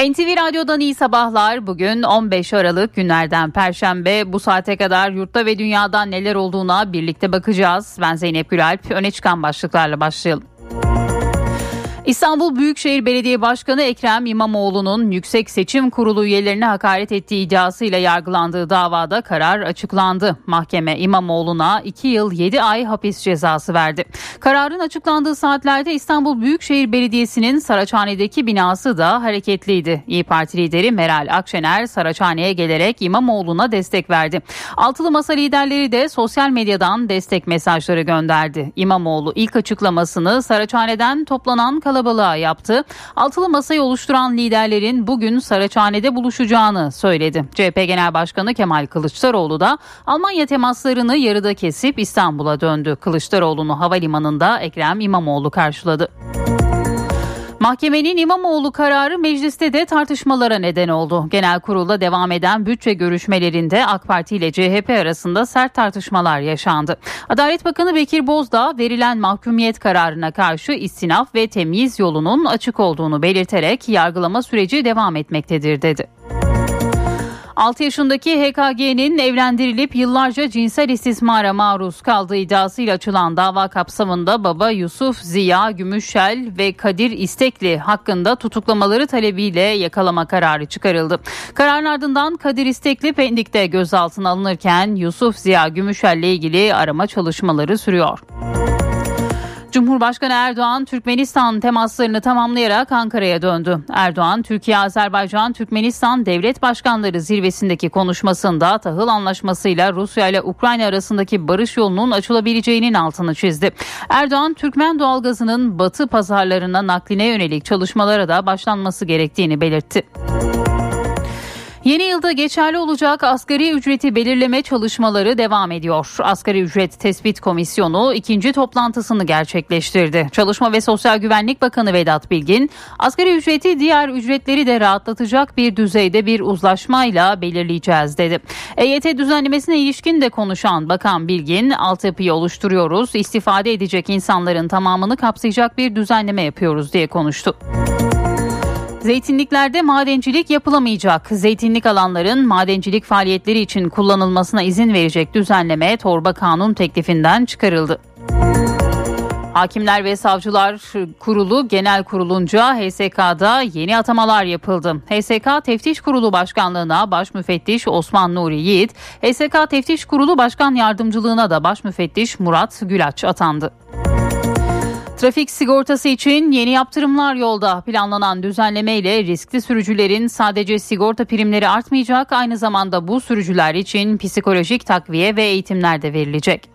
NTV Radyo'dan iyi sabahlar. Bugün 15 Aralık günlerden Perşembe. Bu saate kadar yurtta ve dünyada neler olduğuna birlikte bakacağız. Ben Zeynep Gülalp. Öne çıkan başlıklarla başlayalım. İstanbul Büyükşehir Belediye Başkanı Ekrem İmamoğlu'nun Yüksek Seçim Kurulu üyelerine hakaret ettiği iddiasıyla yargılandığı davada karar açıklandı. Mahkeme İmamoğlu'na 2 yıl 7 ay hapis cezası verdi. Kararın açıklandığı saatlerde İstanbul Büyükşehir Belediyesi'nin Saraçhane'deki binası da hareketliydi. İyi Parti lideri Meral Akşener Saraçhane'ye gelerek İmamoğlu'na destek verdi. Altılı Masa liderleri de sosyal medyadan destek mesajları gönderdi. İmamoğlu ilk açıklamasını Saraçhane'den toplanan kalabalığa yaptı. Altılı masayı oluşturan liderlerin bugün Saraçhane'de buluşacağını söyledi. CHP Genel Başkanı Kemal Kılıçdaroğlu da Almanya temaslarını yarıda kesip İstanbul'a döndü. Kılıçdaroğlu'nu havalimanında Ekrem İmamoğlu karşıladı. Mahkemenin İmamoğlu kararı mecliste de tartışmalara neden oldu. Genel kurulda devam eden bütçe görüşmelerinde AK Parti ile CHP arasında sert tartışmalar yaşandı. Adalet Bakanı Bekir Bozdağ verilen mahkumiyet kararına karşı istinaf ve temyiz yolunun açık olduğunu belirterek yargılama süreci devam etmektedir dedi. 6 yaşındaki HKG'nin evlendirilip yıllarca cinsel istismara maruz kaldığı iddiasıyla açılan dava kapsamında baba Yusuf Ziya Gümüşşel ve Kadir İstekli hakkında tutuklamaları talebiyle yakalama kararı çıkarıldı. Kararın ardından Kadir İstekli Pendik'te gözaltına alınırken Yusuf Ziya Gümüşşel ile ilgili arama çalışmaları sürüyor. Cumhurbaşkanı Erdoğan Türkmenistan temaslarını tamamlayarak Ankara'ya döndü. Erdoğan Türkiye Azerbaycan Türkmenistan Devlet Başkanları zirvesindeki konuşmasında tahıl anlaşmasıyla Rusya ile Ukrayna arasındaki barış yolunun açılabileceğinin altını çizdi. Erdoğan Türkmen doğalgazının batı pazarlarına nakline yönelik çalışmalara da başlanması gerektiğini belirtti. Yeni yılda geçerli olacak asgari ücreti belirleme çalışmaları devam ediyor. Asgari ücret tespit komisyonu ikinci toplantısını gerçekleştirdi. Çalışma ve Sosyal Güvenlik Bakanı Vedat Bilgin, asgari ücreti diğer ücretleri de rahatlatacak bir düzeyde bir uzlaşmayla belirleyeceğiz dedi. EYT düzenlemesine ilişkin de konuşan Bakan Bilgin, altyapıyı oluşturuyoruz, istifade edecek insanların tamamını kapsayacak bir düzenleme yapıyoruz diye konuştu. Zeytinliklerde madencilik yapılamayacak. Zeytinlik alanların madencilik faaliyetleri için kullanılmasına izin verecek düzenleme torba kanun teklifinden çıkarıldı. Hakimler ve Savcılar Kurulu Genel Kurulunca HSK'da yeni atamalar yapıldı. HSK Teftiş Kurulu Başkanlığına Baş Müfettiş Osman Nuri Yiğit, HSK Teftiş Kurulu Başkan Yardımcılığına da Baş Müfettiş Murat Gülaç atandı. Trafik sigortası için yeni yaptırımlar yolda. Planlanan düzenleme ile riskli sürücülerin sadece sigorta primleri artmayacak, aynı zamanda bu sürücüler için psikolojik takviye ve eğitimler de verilecek.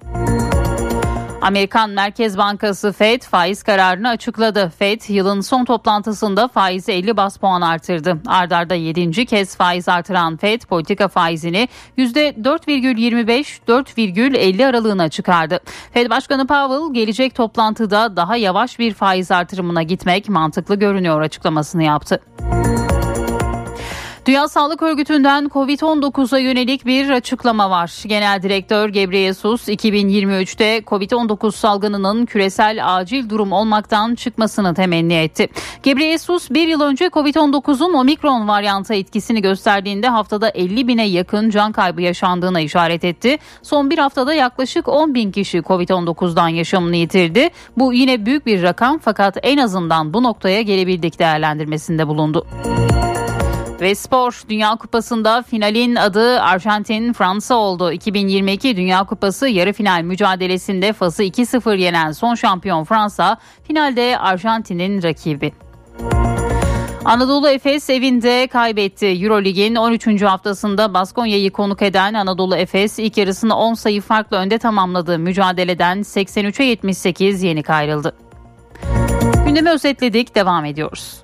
Amerikan Merkez Bankası Fed faiz kararını açıkladı. Fed yılın son toplantısında faizi 50 bas puan artırdı. Ardarda 7. kez faiz artıran Fed politika faizini %4,25-4,50 aralığına çıkardı. Fed Başkanı Powell gelecek toplantıda daha yavaş bir faiz artırımına gitmek mantıklı görünüyor açıklamasını yaptı. Dünya Sağlık Örgütü'nden Covid-19'a yönelik bir açıklama var. Genel Direktör Gebreyesus 2023'te Covid-19 salgınının küresel acil durum olmaktan çıkmasını temenni etti. Gebreyesus bir yıl önce Covid-19'un omikron varyantı etkisini gösterdiğinde haftada 50 bine yakın can kaybı yaşandığına işaret etti. Son bir haftada yaklaşık 10 bin kişi Covid-19'dan yaşamını yitirdi. Bu yine büyük bir rakam fakat en azından bu noktaya gelebildik değerlendirmesinde bulundu. Ve spor Dünya Kupası'nda finalin adı Arjantin Fransa oldu. 2022 Dünya Kupası yarı final mücadelesinde Fas'ı 2-0 yenen son şampiyon Fransa finalde Arjantin'in rakibi. Anadolu Efes evinde kaybetti. Eurolig'in 13. haftasında Baskonya'yı konuk eden Anadolu Efes ilk yarısını 10 sayı farklı önde tamamladı. Mücadeleden 83'e 78 yenik ayrıldı. Gündemi özetledik. Devam ediyoruz.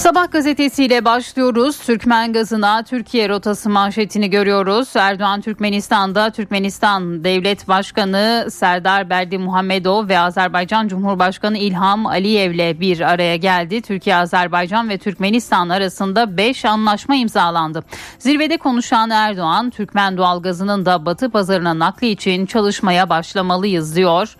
Sabah gazetesiyle başlıyoruz. Türkmen gazına Türkiye rotası manşetini görüyoruz. Erdoğan Türkmenistan'da Türkmenistan Devlet Başkanı Serdar Berdi Muhammedov ve Azerbaycan Cumhurbaşkanı İlham Aliyev'le bir araya geldi. Türkiye, Azerbaycan ve Türkmenistan arasında 5 anlaşma imzalandı. Zirvede konuşan Erdoğan, Türkmen doğalgazının da batı pazarına nakli için çalışmaya başlamalıyız diyor.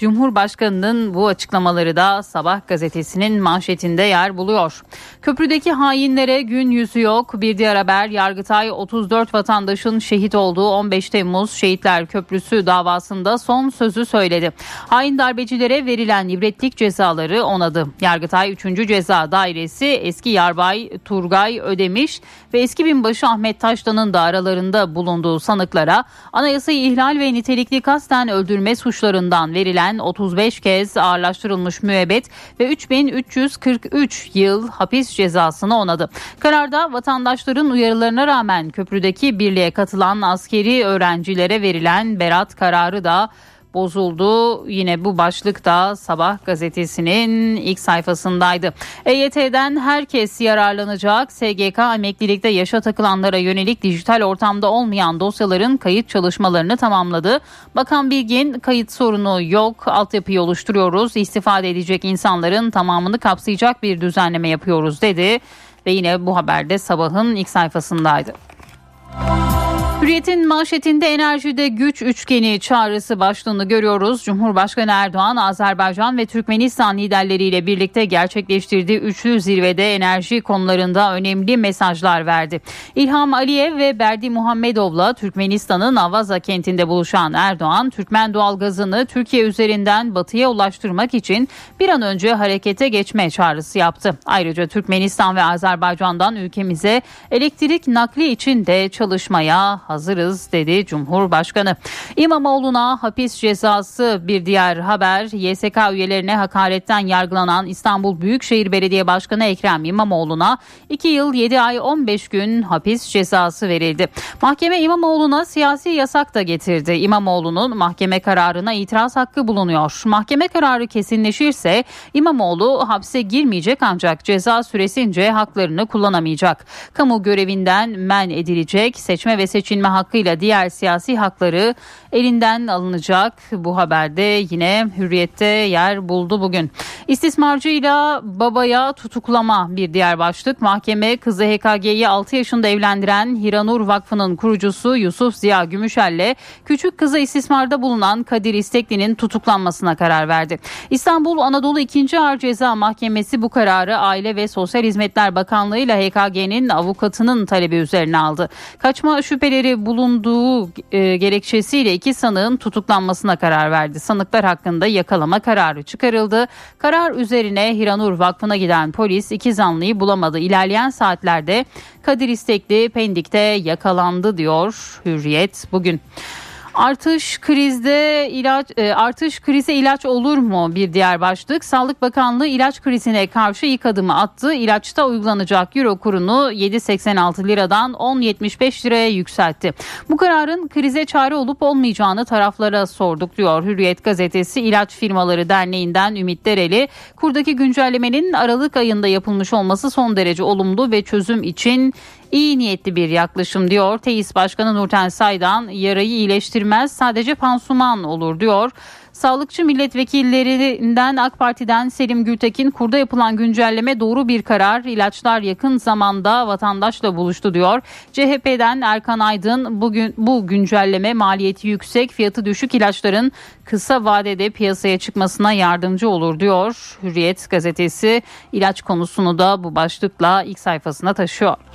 Cumhurbaşkanının bu açıklamaları da Sabah gazetesinin manşetinde yer buluyor. Köprüdeki hainlere gün yüzü yok. Bir diğer haber Yargıtay 34 vatandaşın şehit olduğu 15 Temmuz Şehitler Köprüsü davasında son sözü söyledi. Hain darbecilere verilen ibretlik cezaları onadı. Yargıtay 3. Ceza Dairesi eski yarbay Turgay Ödemiş ve eski binbaşı Ahmet Taştan'ın da aralarında bulunduğu sanıklara anayasayı ihlal ve nitelikli kasten öldürme suçlarından verilen rağmen 35 kez ağırlaştırılmış müebbet ve 3343 yıl hapis cezasını onadı. Kararda vatandaşların uyarılarına rağmen köprüdeki birliğe katılan askeri öğrencilere verilen berat kararı da bozuldu. Yine bu başlık da Sabah gazetesinin ilk sayfasındaydı. EYT'den herkes yararlanacak. SGK emeklilikte yaşa takılanlara yönelik dijital ortamda olmayan dosyaların kayıt çalışmalarını tamamladı. Bakan Bilgin kayıt sorunu yok. Altyapıyı oluşturuyoruz. İstifade edecek insanların tamamını kapsayacak bir düzenleme yapıyoruz dedi. Ve yine bu haberde sabahın ilk sayfasındaydı. Hürriyet'in manşetinde enerjide güç üçgeni çağrısı başlığını görüyoruz. Cumhurbaşkanı Erdoğan, Azerbaycan ve Türkmenistan liderleriyle birlikte gerçekleştirdiği üçlü zirvede enerji konularında önemli mesajlar verdi. İlham Aliyev ve Berdi Muhammedov'la Türkmenistan'ın Avaza kentinde buluşan Erdoğan, Türkmen doğalgazını Türkiye üzerinden batıya ulaştırmak için bir an önce harekete geçme çağrısı yaptı. Ayrıca Türkmenistan ve Azerbaycan'dan ülkemize elektrik nakli için de çalışmaya hazırız dedi Cumhurbaşkanı. İmamoğlu'na hapis cezası bir diğer haber. YSK üyelerine hakaretten yargılanan İstanbul Büyükşehir Belediye Başkanı Ekrem İmamoğlu'na 2 yıl 7 ay 15 gün hapis cezası verildi. Mahkeme İmamoğlu'na siyasi yasak da getirdi. İmamoğlu'nun mahkeme kararına itiraz hakkı bulunuyor. Mahkeme kararı kesinleşirse İmamoğlu hapse girmeyecek ancak ceza süresince haklarını kullanamayacak. Kamu görevinden men edilecek, seçme ve seçilme seçilme hakkıyla diğer siyasi hakları elinden alınacak. Bu haberde yine hürriyette yer buldu bugün. İstismarcıyla babaya tutuklama bir diğer başlık. Mahkeme kızı HKG'yi 6 yaşında evlendiren Hiranur Vakfı'nın kurucusu Yusuf Ziya Gümüşel'le küçük kızı istismarda bulunan Kadir İstekli'nin tutuklanmasına karar verdi. İstanbul Anadolu 2. Ağır Ceza Mahkemesi bu kararı Aile ve Sosyal Hizmetler Bakanlığı ile HKG'nin avukatının talebi üzerine aldı. Kaçma şüpheleri şüpheli bulunduğu e, gerekçesiyle iki sanığın tutuklanmasına karar verdi. Sanıklar hakkında yakalama kararı çıkarıldı. Karar üzerine Hiranur Vakfı'na giden polis iki zanlıyı bulamadı. İlerleyen saatlerde Kadir İstekli Pendik'te yakalandı diyor Hürriyet bugün. Artış krizde ilaç e, artış krize ilaç olur mu bir diğer başlık. Sağlık Bakanlığı ilaç krizine karşı ilk adımı attı. İlaçta uygulanacak euro kurunu 7.86 liradan 10.75 liraya yükseltti. Bu kararın krize çare olup olmayacağını taraflara sorduk diyor Hürriyet gazetesi. İlaç Firmaları Derneği'nden Ümit Dereli, kurdaki güncellemenin Aralık ayında yapılmış olması son derece olumlu ve çözüm için iyi niyetli bir yaklaşım diyor. Teis Başkanı Nurten Saydan yarayı iyileştirmez sadece pansuman olur diyor. Sağlıkçı milletvekillerinden AK Parti'den Selim Gültekin kurda yapılan güncelleme doğru bir karar. İlaçlar yakın zamanda vatandaşla buluştu diyor. CHP'den Erkan Aydın bugün bu güncelleme maliyeti yüksek, fiyatı düşük ilaçların kısa vadede piyasaya çıkmasına yardımcı olur diyor. Hürriyet gazetesi ilaç konusunu da bu başlıkla ilk sayfasına taşıyor.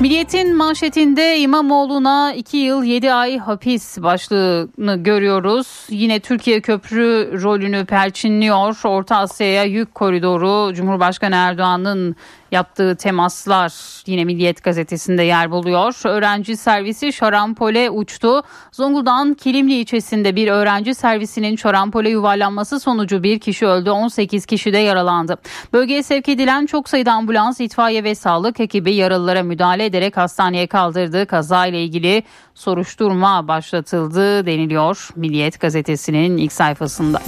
Milliyetin manşetinde İmamoğlu'na 2 yıl 7 ay hapis başlığını görüyoruz. Yine Türkiye köprü rolünü perçinliyor. Orta Asya'ya yük koridoru Cumhurbaşkanı Erdoğan'ın yaptığı temaslar yine Milliyet gazetesinde yer buluyor. Öğrenci servisi şarampole uçtu. Zonguldak'ın Kilimli ilçesinde bir öğrenci servisinin şarampole yuvarlanması sonucu bir kişi öldü 18 kişi de yaralandı. Bölgeye sevk edilen çok sayıda ambulans, itfaiye ve sağlık ekibi yaralılara müdahale ederek hastaneye kaldırdı. Kaza ile ilgili soruşturma başlatıldı deniliyor Milliyet gazetesinin ilk sayfasında.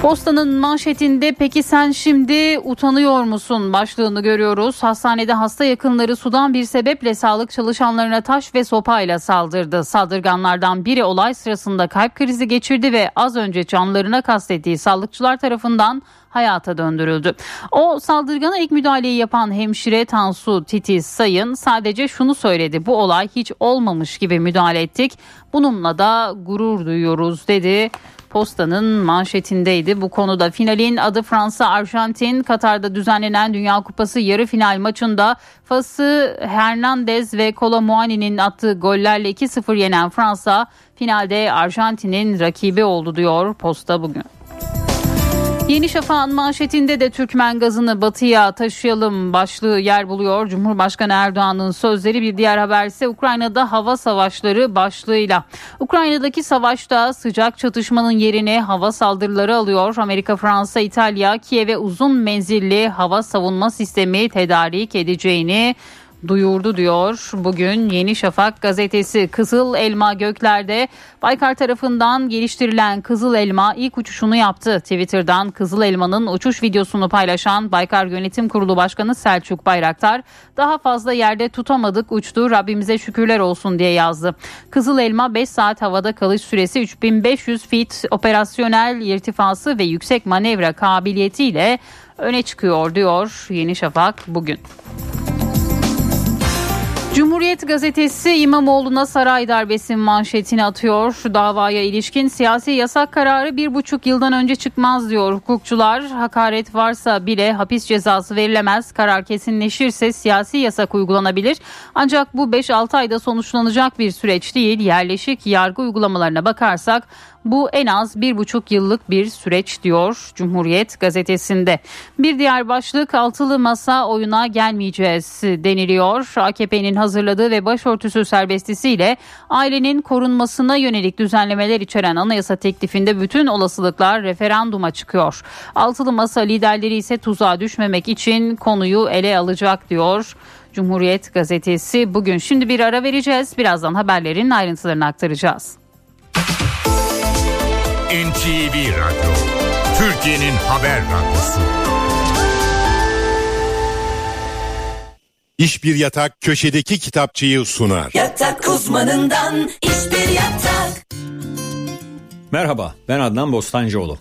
Postanın manşetinde peki sen şimdi utanıyor musun başlığını görüyoruz. Hastanede hasta yakınları sudan bir sebeple sağlık çalışanlarına taş ve sopayla saldırdı. Saldırganlardan biri olay sırasında kalp krizi geçirdi ve az önce canlarına kastettiği sağlıkçılar tarafından hayata döndürüldü. O saldırgana ilk müdahaleyi yapan hemşire Tansu Titiz Sayın sadece şunu söyledi. Bu olay hiç olmamış gibi müdahale ettik. Bununla da gurur duyuyoruz dedi. Posta'nın manşetindeydi. Bu konuda finalin adı Fransa Arjantin Katar'da düzenlenen Dünya Kupası yarı final maçında Fas'ı Hernandez ve Kolomuani'nin attığı gollerle 2-0 yenen Fransa finalde Arjantin'in rakibi oldu diyor Posta bugün. Yeni Şafak'ın manşetinde de Türkmen gazını batıya taşıyalım başlığı yer buluyor. Cumhurbaşkanı Erdoğan'ın sözleri bir diğer haber ise Ukrayna'da hava savaşları başlığıyla. Ukrayna'daki savaşta sıcak çatışmanın yerine hava saldırıları alıyor. Amerika, Fransa, İtalya Kiev'e uzun menzilli hava savunma sistemi tedarik edeceğini duyurdu diyor. Bugün Yeni Şafak gazetesi Kızıl Elma göklerde Baykar tarafından geliştirilen Kızıl Elma ilk uçuşunu yaptı. Twitter'dan Kızıl Elma'nın uçuş videosunu paylaşan Baykar Yönetim Kurulu Başkanı Selçuk Bayraktar daha fazla yerde tutamadık uçtu Rabbimize şükürler olsun diye yazdı. Kızıl Elma 5 saat havada kalış süresi 3500 fit operasyonel irtifası ve yüksek manevra kabiliyetiyle öne çıkıyor diyor Yeni Şafak bugün. Cumhuriyet gazetesi İmamoğlu'na saray darbesi manşetini atıyor. Şu davaya ilişkin siyasi yasak kararı bir buçuk yıldan önce çıkmaz diyor hukukçular. Hakaret varsa bile hapis cezası verilemez. Karar kesinleşirse siyasi yasak uygulanabilir. Ancak bu 5-6 ayda sonuçlanacak bir süreç değil. Yerleşik yargı uygulamalarına bakarsak bu en az bir buçuk yıllık bir süreç diyor Cumhuriyet gazetesinde. Bir diğer başlık altılı masa oyuna gelmeyeceğiz deniliyor. AKP'nin hazırladığı ve başörtüsü serbestisiyle ailenin korunmasına yönelik düzenlemeler içeren anayasa teklifinde bütün olasılıklar referanduma çıkıyor. Altılı masa liderleri ise tuzağa düşmemek için konuyu ele alacak diyor. Cumhuriyet gazetesi bugün şimdi bir ara vereceğiz. Birazdan haberlerin ayrıntılarını aktaracağız. NTV Radyo, Türkiye'nin haber radyosu. İş Bir Yatak köşedeki kitapçıyı sunar. Yatak uzmanından iş bir yatak. Merhaba ben Adnan Bostancıoğlu.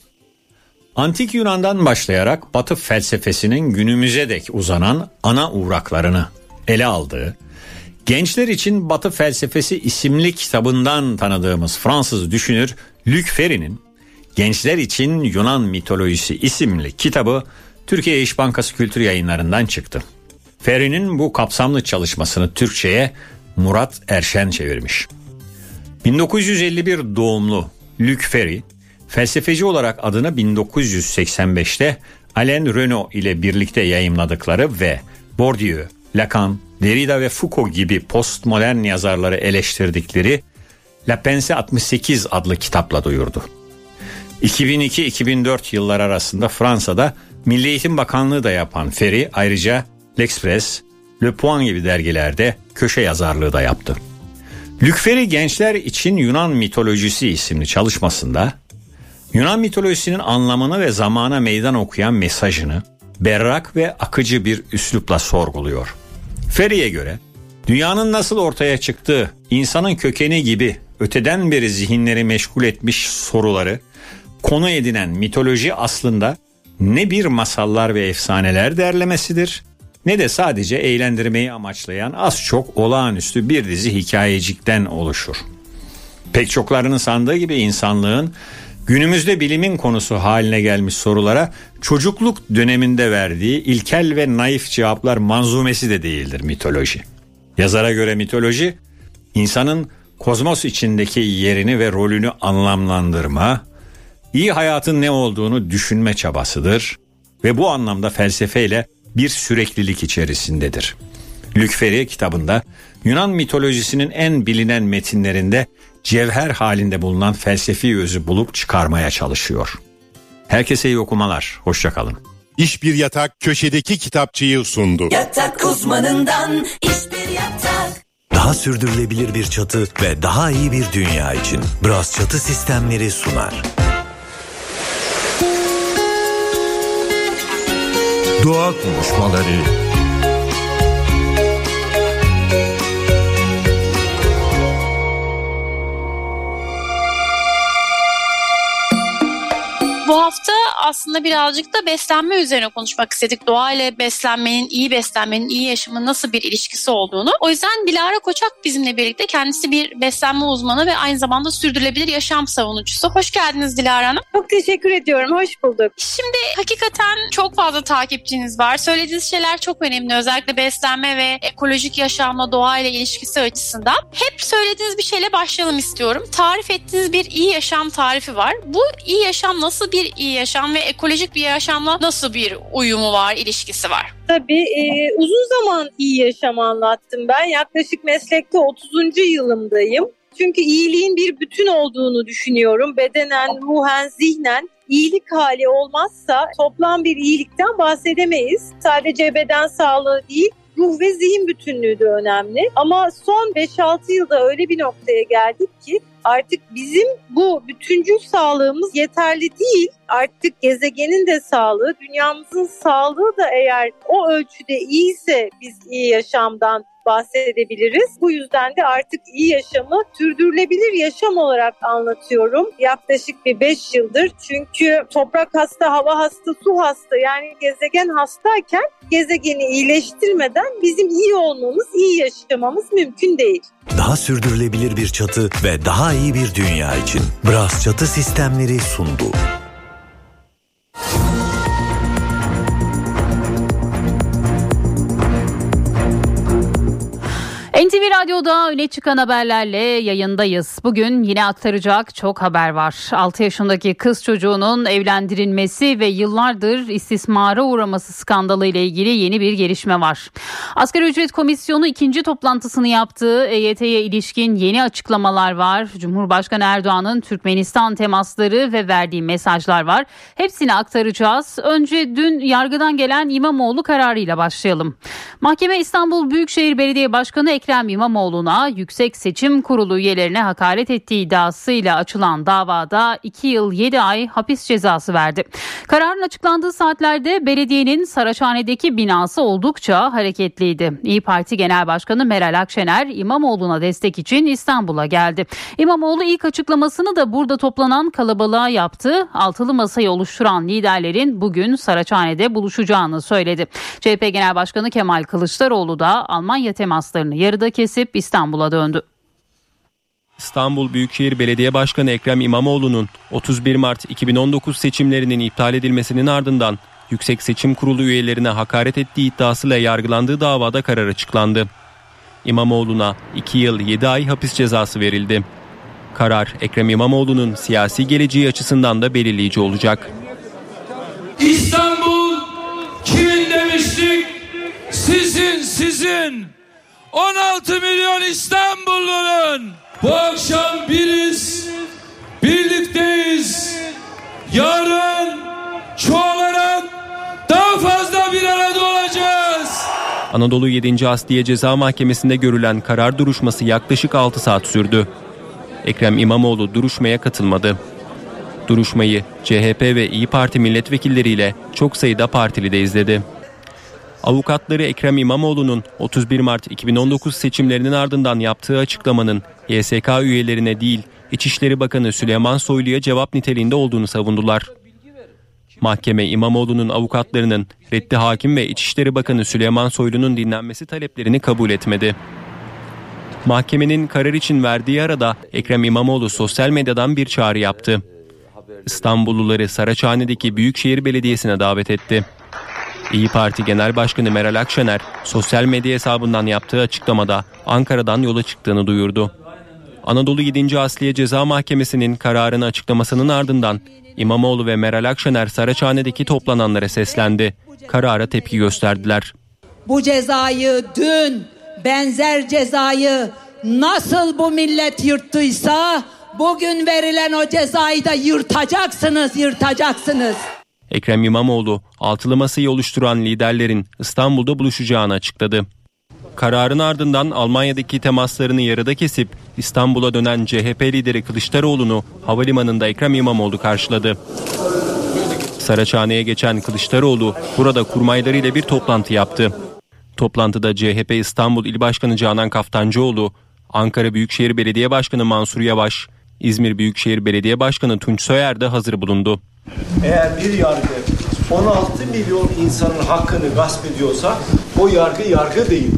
Antik Yunan'dan başlayarak Batı felsefesinin günümüze dek uzanan ana uğraklarını ele aldığı, gençler için Batı felsefesi isimli kitabından tanıdığımız Fransız düşünür Luc Ferry'nin Gençler için Yunan mitolojisi isimli kitabı Türkiye İş Bankası Kültür Yayınları'ndan çıktı. Ferry'nin bu kapsamlı çalışmasını Türkçe'ye Murat Erşen çevirmiş. 1951 doğumlu Luc Ferry, felsefeci olarak adını 1985'te Alain Renault ile birlikte yayımladıkları ve Bourdieu, Lacan, Derrida ve Foucault gibi postmodern yazarları eleştirdikleri La Pense 68 adlı kitapla duyurdu. 2002-2004 yıllar arasında Fransa'da Milli Eğitim Bakanlığı da yapan Ferry ayrıca L'Express, Le Point gibi dergilerde köşe yazarlığı da yaptı. Luc Ferry Gençler için Yunan Mitolojisi isimli çalışmasında Yunan mitolojisinin anlamını ve zamana meydan okuyan mesajını berrak ve akıcı bir üslupla sorguluyor. Ferry'e göre dünyanın nasıl ortaya çıktığı, insanın kökeni gibi öteden beri zihinleri meşgul etmiş soruları konu edinen mitoloji aslında ne bir masallar ve efsaneler derlemesidir ne de sadece eğlendirmeyi amaçlayan az çok olağanüstü bir dizi hikayecikten oluşur. Pek çoklarının sandığı gibi insanlığın günümüzde bilimin konusu haline gelmiş sorulara çocukluk döneminde verdiği ilkel ve naif cevaplar manzumesi de değildir mitoloji. Yazara göre mitoloji insanın kozmos içindeki yerini ve rolünü anlamlandırma, iyi hayatın ne olduğunu düşünme çabasıdır ve bu anlamda felsefeyle bir süreklilik içerisindedir. Lükferi kitabında Yunan mitolojisinin en bilinen metinlerinde cevher halinde bulunan felsefi özü bulup çıkarmaya çalışıyor. Herkese iyi okumalar, hoşçakalın. İş Bir Yatak köşedeki kitapçıyı sundu. Yatak uzmanından iş bir yatak. Daha sürdürülebilir bir çatı ve daha iyi bir dünya için Bras Çatı Sistemleri sunar. Doğa konuşmaları Bu hafta aslında birazcık da beslenme üzerine konuşmak istedik. Doğa ile beslenmenin, iyi beslenmenin, iyi yaşamın nasıl bir ilişkisi olduğunu. O yüzden Dilara Koçak bizimle birlikte. Kendisi bir beslenme uzmanı ve aynı zamanda sürdürülebilir yaşam savunucusu. Hoş geldiniz Dilara Hanım. Çok teşekkür ediyorum. Hoş bulduk. Şimdi hakikaten çok fazla takipçiniz var. Söylediğiniz şeyler çok önemli. Özellikle beslenme ve ekolojik yaşamla doğa ile ilişkisi açısından. Hep söylediğiniz bir şeyle başlayalım istiyorum. Tarif ettiğiniz bir iyi yaşam tarifi var. Bu iyi yaşam nasıl bir iyi yaşam ve ekolojik bir yaşamla nasıl bir uyumu var, ilişkisi var? Tabii e, uzun zaman iyi yaşam anlattım ben. Yaklaşık meslekte 30. yılımdayım. Çünkü iyiliğin bir bütün olduğunu düşünüyorum. Bedenen, ruhen, zihnen iyilik hali olmazsa toplam bir iyilikten bahsedemeyiz. Sadece beden sağlığı değil, ruh ve zihin bütünlüğü de önemli. Ama son 5-6 yılda öyle bir noktaya geldik ki artık bizim bu bütüncül sağlığımız yeterli değil. Artık gezegenin de sağlığı, dünyamızın sağlığı da eğer o ölçüde iyiyse biz iyi yaşamdan bahsedebiliriz. Bu yüzden de artık iyi yaşamı sürdürülebilir yaşam olarak anlatıyorum. Yaklaşık bir 5 yıldır. Çünkü toprak hasta, hava hasta, su hasta yani gezegen hastayken gezegeni iyileştirmeden bizim iyi olmamız, iyi yaşamamız mümkün değil. Daha sürdürülebilir bir çatı ve daha iyi bir dünya için Bras Çatı Sistemleri sundu. NTV Radyo'da öne çıkan haberlerle yayındayız. Bugün yine aktaracak çok haber var. 6 yaşındaki kız çocuğunun evlendirilmesi ve yıllardır istismara uğraması skandalı ile ilgili yeni bir gelişme var. Asgari ücret komisyonu ikinci toplantısını yaptığı EYT'ye ilişkin yeni açıklamalar var. Cumhurbaşkanı Erdoğan'ın Türkmenistan temasları ve verdiği mesajlar var. Hepsini aktaracağız. Önce dün yargıdan gelen İmamoğlu kararıyla başlayalım. Mahkeme İstanbul Büyükşehir Belediye Başkanı Ekrem İmamoğlu'na Yüksek Seçim Kurulu üyelerine hakaret ettiği iddiasıyla açılan davada 2 yıl 7 ay hapis cezası verdi. Kararın açıklandığı saatlerde belediyenin Saraçhane'deki binası oldukça hareketliydi. İyi Parti Genel Başkanı Meral Akşener İmamoğlu'na destek için İstanbul'a geldi. İmamoğlu ilk açıklamasını da burada toplanan kalabalığa yaptı. Altılı masayı oluşturan liderlerin bugün Saraçhane'de buluşacağını söyledi. CHP Genel Başkanı Kemal Kılıçdaroğlu da Almanya temaslarını yarıda kesip İstanbul'a döndü. İstanbul Büyükşehir Belediye Başkanı Ekrem İmamoğlu'nun 31 Mart 2019 seçimlerinin iptal edilmesinin ardından Yüksek Seçim Kurulu üyelerine hakaret ettiği iddiasıyla yargılandığı davada karar açıklandı. İmamoğlu'na 2 yıl 7 ay hapis cezası verildi. Karar Ekrem İmamoğlu'nun siyasi geleceği açısından da belirleyici olacak. İstanbul kimin demiştik? Sizin sizin 16 milyon İstanbullunun bu akşam biriz birlikteyiz yarın çoğalarak daha fazla bir arada olacağız. Anadolu 7. Asliye Ceza Mahkemesi'nde görülen karar duruşması yaklaşık 6 saat sürdü. Ekrem İmamoğlu duruşmaya katılmadı. Duruşmayı CHP ve İyi Parti milletvekilleriyle çok sayıda partili de izledi. Avukatları Ekrem İmamoğlu'nun 31 Mart 2019 seçimlerinin ardından yaptığı açıklamanın YSK üyelerine değil İçişleri Bakanı Süleyman Soylu'ya cevap niteliğinde olduğunu savundular. Mahkeme İmamoğlu'nun avukatlarının reddi hakim ve İçişleri Bakanı Süleyman Soylu'nun dinlenmesi taleplerini kabul etmedi. Mahkemenin karar için verdiği arada Ekrem İmamoğlu sosyal medyadan bir çağrı yaptı. İstanbulluları Saraçhane'deki Büyükşehir Belediyesi'ne davet etti. İyi Parti Genel Başkanı Meral Akşener sosyal medya hesabından yaptığı açıklamada Ankara'dan yola çıktığını duyurdu. Anadolu 7. Asliye Ceza Mahkemesi'nin kararını açıklamasının ardından İmamoğlu ve Meral Akşener Saraçhane'deki toplananlara seslendi. Karara tepki gösterdiler. Bu cezayı dün benzer cezayı nasıl bu millet yırttıysa bugün verilen o cezayı da yırtacaksınız, yırtacaksınız. Ekrem İmamoğlu altılı masayı oluşturan liderlerin İstanbul'da buluşacağını açıkladı. Kararın ardından Almanya'daki temaslarını yarıda kesip İstanbul'a dönen CHP lideri Kılıçdaroğlu'nu havalimanında Ekrem İmamoğlu karşıladı. Saraçhane'ye geçen Kılıçdaroğlu burada kurmaylarıyla bir toplantı yaptı. Toplantıda CHP İstanbul İl Başkanı Canan Kaftancıoğlu, Ankara Büyükşehir Belediye Başkanı Mansur Yavaş, İzmir Büyükşehir Belediye Başkanı Tunç Soyer de hazır bulundu. Eğer bir yargı 16 milyon insanın hakkını gasp ediyorsa o yargı yargı değil.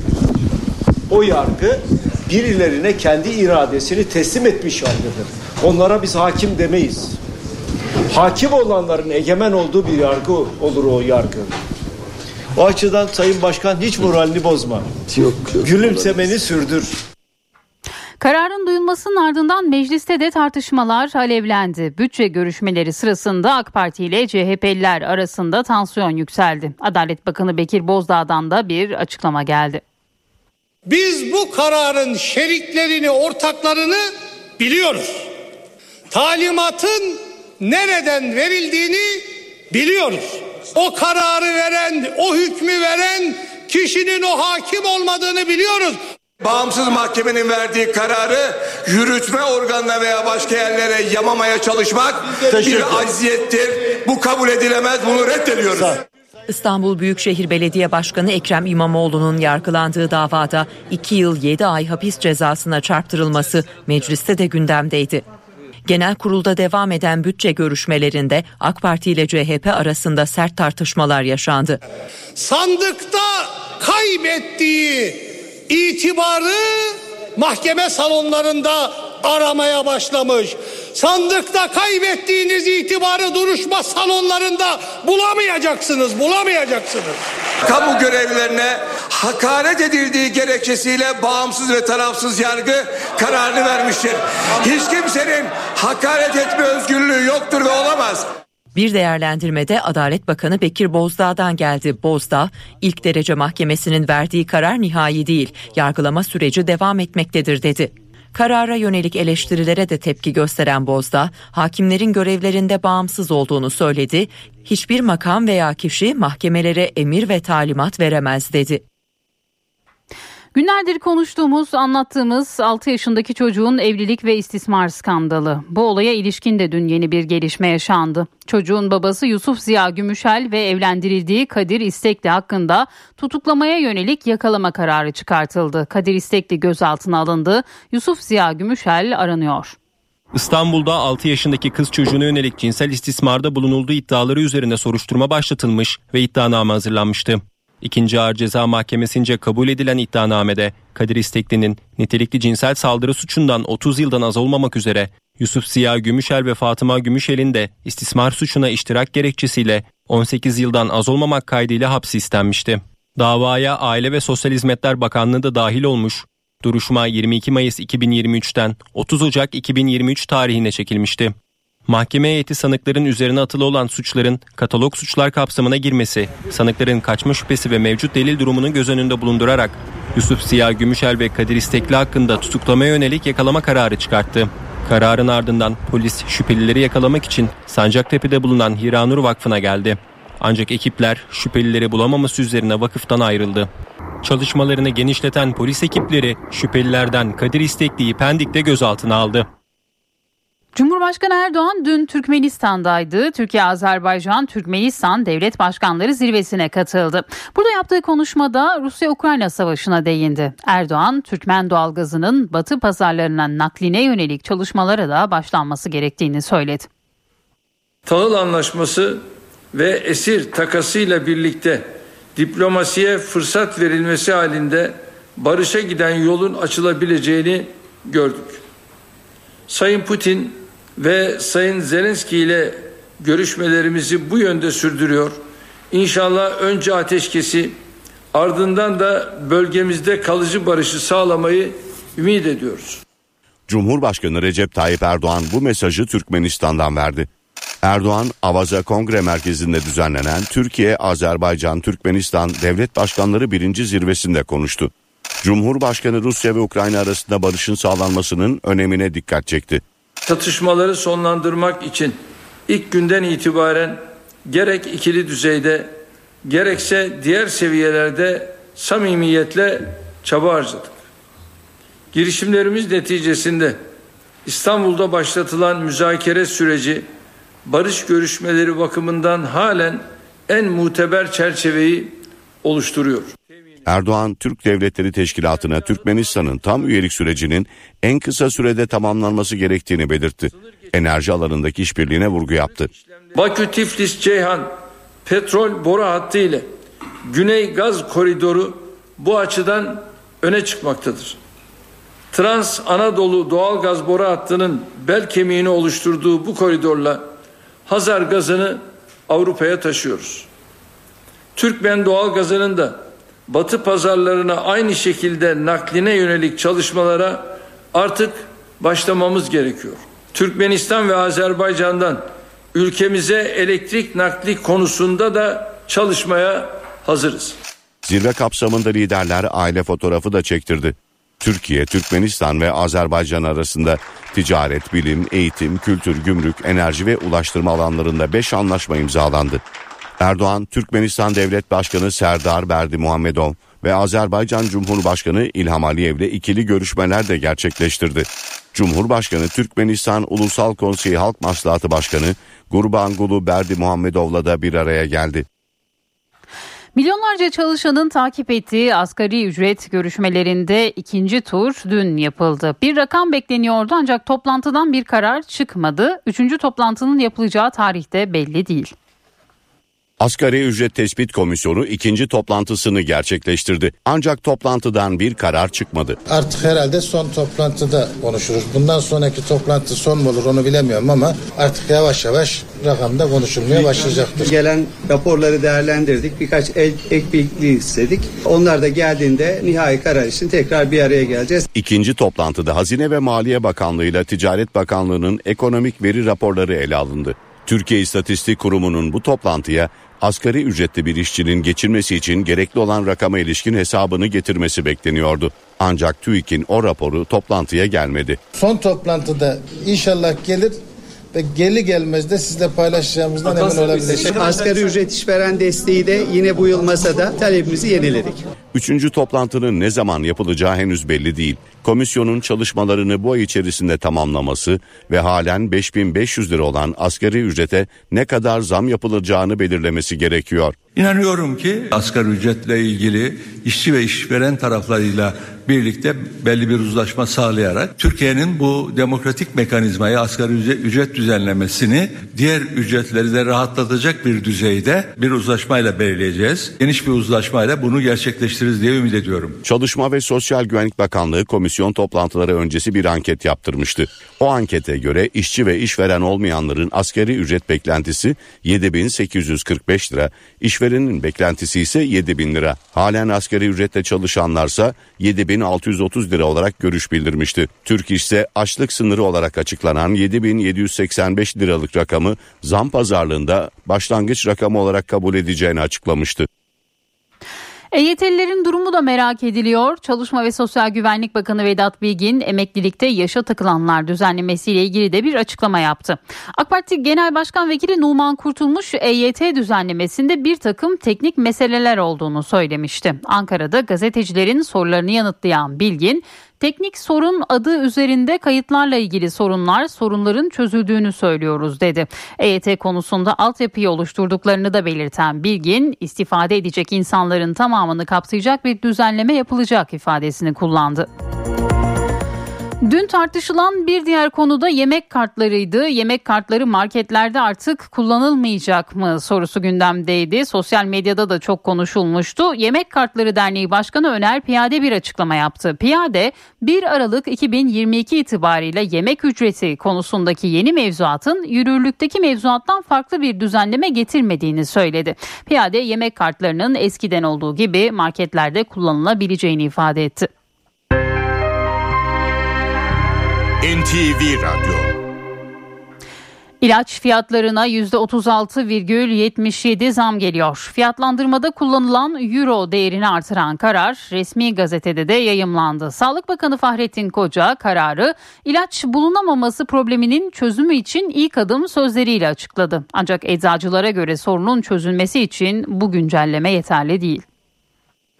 O yargı birilerine kendi iradesini teslim etmiş yargıdır. Onlara biz hakim demeyiz. Hakim olanların egemen olduğu bir yargı olur o yargı. O açıdan Sayın Başkan hiç moralini bozma. Yok, yok. Gülümsemeni sürdür. Kararın duyulmasının ardından mecliste de tartışmalar alevlendi. Bütçe görüşmeleri sırasında AK Parti ile CHP'liler arasında tansiyon yükseldi. Adalet Bakanı Bekir Bozdağ'dan da bir açıklama geldi. Biz bu kararın şeriklerini, ortaklarını biliyoruz. Talimatın nereden verildiğini biliyoruz. O kararı veren, o hükmü veren kişinin o hakim olmadığını biliyoruz. Bağımsız mahkemenin verdiği kararı yürütme organına veya başka yerlere yamamaya çalışmak bir aziyettir. Bu kabul edilemez. Bunu reddediyoruz. İstanbul Büyükşehir Belediye Başkanı Ekrem İmamoğlu'nun yargılandığı davada 2 yıl 7 ay hapis cezasına çarptırılması mecliste de gündemdeydi. Genel kurulda devam eden bütçe görüşmelerinde AK Parti ile CHP arasında sert tartışmalar yaşandı. Sandıkta kaybettiği itibarı mahkeme salonlarında aramaya başlamış. Sandıkta kaybettiğiniz itibarı duruşma salonlarında bulamayacaksınız, bulamayacaksınız. Kamu görevlilerine hakaret edildiği gerekçesiyle bağımsız ve tarafsız yargı kararını vermiştir. Hiç kimsenin hakaret etme özgürlüğü yoktur ve olamaz. Bir değerlendirmede Adalet Bakanı Bekir Bozdağ'dan geldi. Bozdağ, ilk derece mahkemesinin verdiği karar nihai değil, yargılama süreci devam etmektedir dedi. Karara yönelik eleştirilere de tepki gösteren Bozdağ, hakimlerin görevlerinde bağımsız olduğunu söyledi. Hiçbir makam veya kişi mahkemelere emir ve talimat veremez dedi. Günlerdir konuştuğumuz, anlattığımız 6 yaşındaki çocuğun evlilik ve istismar skandalı. Bu olaya ilişkin de dün yeni bir gelişme yaşandı. Çocuğun babası Yusuf Ziya Gümüşel ve evlendirildiği Kadir İstekli hakkında tutuklamaya yönelik yakalama kararı çıkartıldı. Kadir İstekli gözaltına alındı. Yusuf Ziya Gümüşel aranıyor. İstanbul'da 6 yaşındaki kız çocuğuna yönelik cinsel istismarda bulunulduğu iddiaları üzerine soruşturma başlatılmış ve iddianame hazırlanmıştı. İkinci Ağır Ceza Mahkemesi'nce kabul edilen iddianamede Kadir İstekli'nin nitelikli cinsel saldırı suçundan 30 yıldan az olmamak üzere Yusuf Ziya Gümüşel ve Fatıma Gümüşel'in de istismar suçuna iştirak gerekçesiyle 18 yıldan az olmamak kaydıyla hapsi istenmişti. Davaya Aile ve Sosyal Hizmetler Bakanlığı da dahil olmuş. Duruşma 22 Mayıs 2023'ten 30 Ocak 2023 tarihine çekilmişti. Mahkeme heyeti sanıkların üzerine atılı olan suçların katalog suçlar kapsamına girmesi, sanıkların kaçma şüphesi ve mevcut delil durumunu göz önünde bulundurarak Yusuf Siyah Gümüşel ve Kadir İstekli hakkında tutuklamaya yönelik yakalama kararı çıkarttı. Kararın ardından polis şüphelileri yakalamak için Sancaktepe'de bulunan Hiranur Vakfı'na geldi. Ancak ekipler şüphelileri bulamaması üzerine vakıftan ayrıldı. Çalışmalarını genişleten polis ekipleri şüphelilerden Kadir İstekli'yi Pendik'te gözaltına aldı. Cumhurbaşkanı Erdoğan dün Türkmenistan'daydı. Türkiye, Azerbaycan, Türkmenistan devlet başkanları zirvesine katıldı. Burada yaptığı konuşmada Rusya-Ukrayna savaşına değindi. Erdoğan, Türkmen doğalgazının batı pazarlarına nakline yönelik çalışmalara da başlanması gerektiğini söyledi. Tahıl anlaşması ve esir takasıyla birlikte diplomasiye fırsat verilmesi halinde barışa giden yolun açılabileceğini gördük. Sayın Putin ve Sayın Zelenski ile görüşmelerimizi bu yönde sürdürüyor. İnşallah önce ateşkesi ardından da bölgemizde kalıcı barışı sağlamayı ümit ediyoruz. Cumhurbaşkanı Recep Tayyip Erdoğan bu mesajı Türkmenistan'dan verdi. Erdoğan, Avaza Kongre Merkezi'nde düzenlenen Türkiye, Azerbaycan, Türkmenistan Devlet Başkanları birinci zirvesinde konuştu. Cumhurbaşkanı Rusya ve Ukrayna arasında barışın sağlanmasının önemine dikkat çekti. Çatışmaları sonlandırmak için ilk günden itibaren gerek ikili düzeyde gerekse diğer seviyelerde samimiyetle çaba harcadık. Girişimlerimiz neticesinde İstanbul'da başlatılan müzakere süreci barış görüşmeleri bakımından halen en muteber çerçeveyi oluşturuyor. Erdoğan, Türk Devletleri Teşkilatı'na Türkmenistan'ın tam üyelik sürecinin en kısa sürede tamamlanması gerektiğini belirtti. Enerji alanındaki işbirliğine vurgu yaptı. Bakü Tiflis Ceyhan petrol boru hattı ile Güney Gaz Koridoru bu açıdan öne çıkmaktadır. Trans Anadolu doğal gaz boru hattının bel kemiğini oluşturduğu bu koridorla Hazar gazını Avrupa'ya taşıyoruz. Türkmen doğal gazının da batı pazarlarına aynı şekilde nakline yönelik çalışmalara artık başlamamız gerekiyor. Türkmenistan ve Azerbaycan'dan ülkemize elektrik nakli konusunda da çalışmaya hazırız. Zirve kapsamında liderler aile fotoğrafı da çektirdi. Türkiye, Türkmenistan ve Azerbaycan arasında ticaret, bilim, eğitim, kültür, gümrük, enerji ve ulaştırma alanlarında 5 anlaşma imzalandı. Erdoğan, Türkmenistan Devlet Başkanı Serdar Berdi Muhammedov ve Azerbaycan Cumhurbaşkanı İlham Aliyev ile ikili görüşmeler de gerçekleştirdi. Cumhurbaşkanı Türkmenistan Ulusal Konseyi Halk Maslahatı Başkanı Gurbanguly Berdi Muhammedov'la da bir araya geldi. Milyonlarca çalışanın takip ettiği asgari ücret görüşmelerinde ikinci tur dün yapıldı. Bir rakam bekleniyordu ancak toplantıdan bir karar çıkmadı. Üçüncü toplantının yapılacağı tarihte belli değil. Asgari Ücret Tespit Komisyonu ikinci toplantısını gerçekleştirdi. Ancak toplantıdan bir karar çıkmadı. Artık herhalde son toplantıda konuşuruz. Bundan sonraki toplantı son mu olur onu bilemiyorum ama artık yavaş yavaş rakamda konuşulmaya başlayacaktır. Gelen raporları değerlendirdik. Birkaç el, ek bilgi istedik. Onlar da geldiğinde nihai karar için tekrar bir araya geleceğiz. İkinci toplantıda Hazine ve Maliye Bakanlığı ile Ticaret Bakanlığı'nın ekonomik veri raporları ele alındı. Türkiye İstatistik Kurumu'nun bu toplantıya asgari ücretli bir işçinin geçirmesi için gerekli olan rakama ilişkin hesabını getirmesi bekleniyordu. Ancak TÜİK'in o raporu toplantıya gelmedi. Son toplantıda inşallah gelir ve geli gelmez de sizle paylaşacağımızdan emin olabilirsiniz. Asgari ücret işveren desteği de yine bu yıl masada talebimizi yeniledik. Üçüncü toplantının ne zaman yapılacağı henüz belli değil. Komisyonun çalışmalarını bu ay içerisinde tamamlaması ve halen 5500 lira olan asgari ücrete ne kadar zam yapılacağını belirlemesi gerekiyor. İnanıyorum ki asgari ücretle ilgili işçi ve işveren taraflarıyla birlikte belli bir uzlaşma sağlayarak Türkiye'nin bu demokratik mekanizmayı asgari ücret düzenlemesini diğer ücretleri de rahatlatacak bir düzeyde bir uzlaşmayla belirleyeceğiz. Geniş bir uzlaşmayla bunu gerçekleştiririz diye ümit ediyorum. Çalışma ve Sosyal Güvenlik Bakanlığı komisyon toplantıları öncesi bir anket yaptırmıştı. O ankete göre işçi ve işveren olmayanların asgari ücret beklentisi 7845 lira, işverenin beklentisi ise 7000 lira. Halen asgari ücretle çalışanlarsa 7630 lira olarak görüş bildirmişti. Türk İş ise açlık sınırı olarak açıklanan 7785 liralık rakamı zam pazarlığında başlangıç rakamı olarak kabul edeceğini açıklamıştı. EYT'lilerin durumu da merak ediliyor. Çalışma ve Sosyal Güvenlik Bakanı Vedat Bilgin emeklilikte yaşa takılanlar düzenlemesiyle ilgili de bir açıklama yaptı. AK Parti Genel Başkan Vekili Numan Kurtulmuş EYT düzenlemesinde bir takım teknik meseleler olduğunu söylemişti. Ankara'da gazetecilerin sorularını yanıtlayan Bilgin Teknik sorun adı üzerinde kayıtlarla ilgili sorunlar, sorunların çözüldüğünü söylüyoruz dedi. EYT konusunda altyapıyı oluşturduklarını da belirten Bilgin, istifade edecek insanların tamamını kapsayacak bir düzenleme yapılacak ifadesini kullandı. Dün tartışılan bir diğer konu da yemek kartlarıydı. Yemek kartları marketlerde artık kullanılmayacak mı sorusu gündemdeydi. Sosyal medyada da çok konuşulmuştu. Yemek Kartları Derneği Başkanı Öner Piyade bir açıklama yaptı. Piyade 1 Aralık 2022 itibariyle yemek ücreti konusundaki yeni mevzuatın yürürlükteki mevzuattan farklı bir düzenleme getirmediğini söyledi. Piyade yemek kartlarının eskiden olduğu gibi marketlerde kullanılabileceğini ifade etti. NTV Radyo İlaç fiyatlarına %36,77 zam geliyor. Fiyatlandırmada kullanılan euro değerini artıran karar resmi gazetede de yayımlandı. Sağlık Bakanı Fahrettin Koca kararı ilaç bulunamaması probleminin çözümü için ilk adım sözleriyle açıkladı. Ancak eczacılara göre sorunun çözülmesi için bu güncelleme yeterli değil.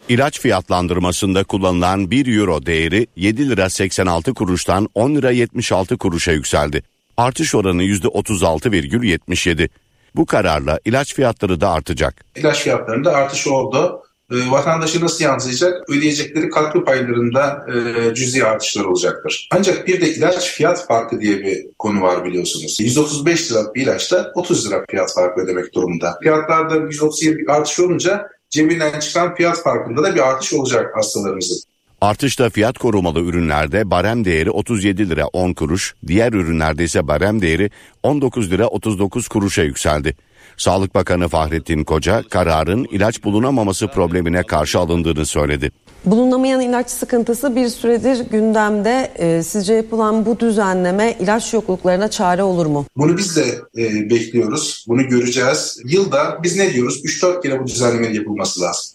İlaç fiyatlandırmasında kullanılan 1 euro değeri 7 lira 86 kuruştan 10 lira 76 kuruşa yükseldi. Artış oranı %36,77. Bu kararla ilaç fiyatları da artacak. İlaç fiyatlarında artış oldu. E, vatandaşı nasıl yansıyacak? Ödeyecekleri katkı paylarında e, cüzi artışlar olacaktır. Ancak bir de ilaç fiyat farkı diye bir konu var biliyorsunuz. 135 lira bir ilaçta 30 lira fiyat farkı ödemek durumunda. Fiyatlarda 137 bir artış olunca cebinden çıkan fiyat farkında da bir artış olacak hastalarımızın. Artışta fiyat korumalı ürünlerde barem değeri 37 lira 10 kuruş, diğer ürünlerde ise barem değeri 19 lira 39 kuruşa yükseldi. Sağlık Bakanı Fahrettin Koca kararın ilaç bulunamaması problemine karşı alındığını söyledi. Bulunamayan ilaç sıkıntısı bir süredir gündemde. Ee, sizce yapılan bu düzenleme ilaç yokluklarına çare olur mu? Bunu biz de e, bekliyoruz. Bunu göreceğiz. Yılda biz ne diyoruz? 3-4 kere bu düzenlemenin yapılması lazım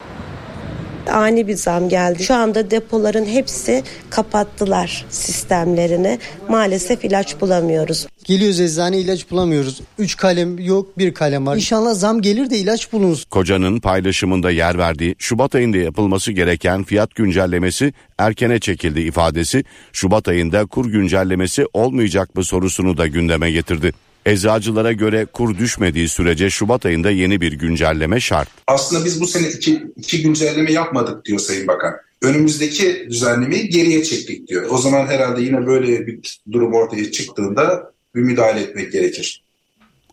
ani bir zam geldi. Şu anda depoların hepsi kapattılar sistemlerini. Maalesef ilaç bulamıyoruz. Geliyoruz eczane ilaç bulamıyoruz. 3 kalem yok bir kalem var. İnşallah zam gelir de ilaç bulunur. Kocanın paylaşımında yer verdiği Şubat ayında yapılması gereken fiyat güncellemesi erkene çekildi ifadesi Şubat ayında kur güncellemesi olmayacak mı sorusunu da gündeme getirdi. Eczacılara göre kur düşmediği sürece Şubat ayında yeni bir güncelleme şart. Aslında biz bu sene iki, iki güncelleme yapmadık diyor Sayın Bakan. Önümüzdeki düzenlemeyi geriye çektik diyor. O zaman herhalde yine böyle bir durum ortaya çıktığında bir müdahale etmek gerekir.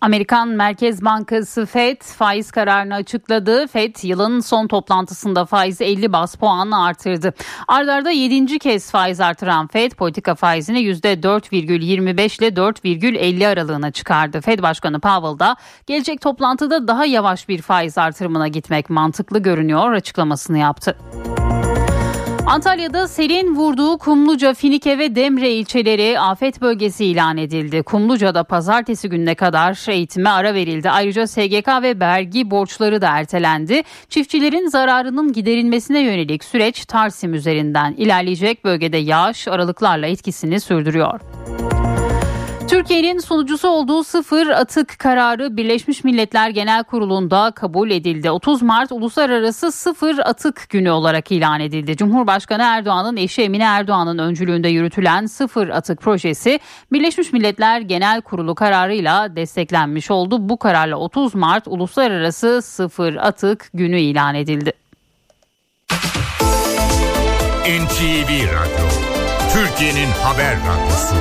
Amerikan Merkez Bankası FED faiz kararını açıkladı. FED yılın son toplantısında faizi 50 bas puan artırdı. Ardarda 7. kez faiz artıran FED politika faizini %4,25 ile 4,50 aralığına çıkardı. FED Başkanı Powell da gelecek toplantıda daha yavaş bir faiz artırımına gitmek mantıklı görünüyor açıklamasını yaptı. Antalya'da selin vurduğu Kumluca, Finike ve Demre ilçeleri afet bölgesi ilan edildi. Kumluca'da pazartesi gününe kadar eğitime ara verildi. Ayrıca SGK ve vergi borçları da ertelendi. Çiftçilerin zararının giderilmesine yönelik süreç Tarsim üzerinden ilerleyecek bölgede yağış aralıklarla etkisini sürdürüyor. Türkiye'nin sunucusu olduğu sıfır atık kararı Birleşmiş Milletler Genel Kurulu'nda kabul edildi. 30 Mart Uluslararası Sıfır Atık Günü olarak ilan edildi. Cumhurbaşkanı Erdoğan'ın eşi Emine Erdoğan'ın öncülüğünde yürütülen Sıfır Atık projesi Birleşmiş Milletler Genel Kurulu kararıyla desteklenmiş oldu. Bu kararla 30 Mart Uluslararası Sıfır Atık Günü ilan edildi. NTV Radyo, Türkiye'nin haber radyosu.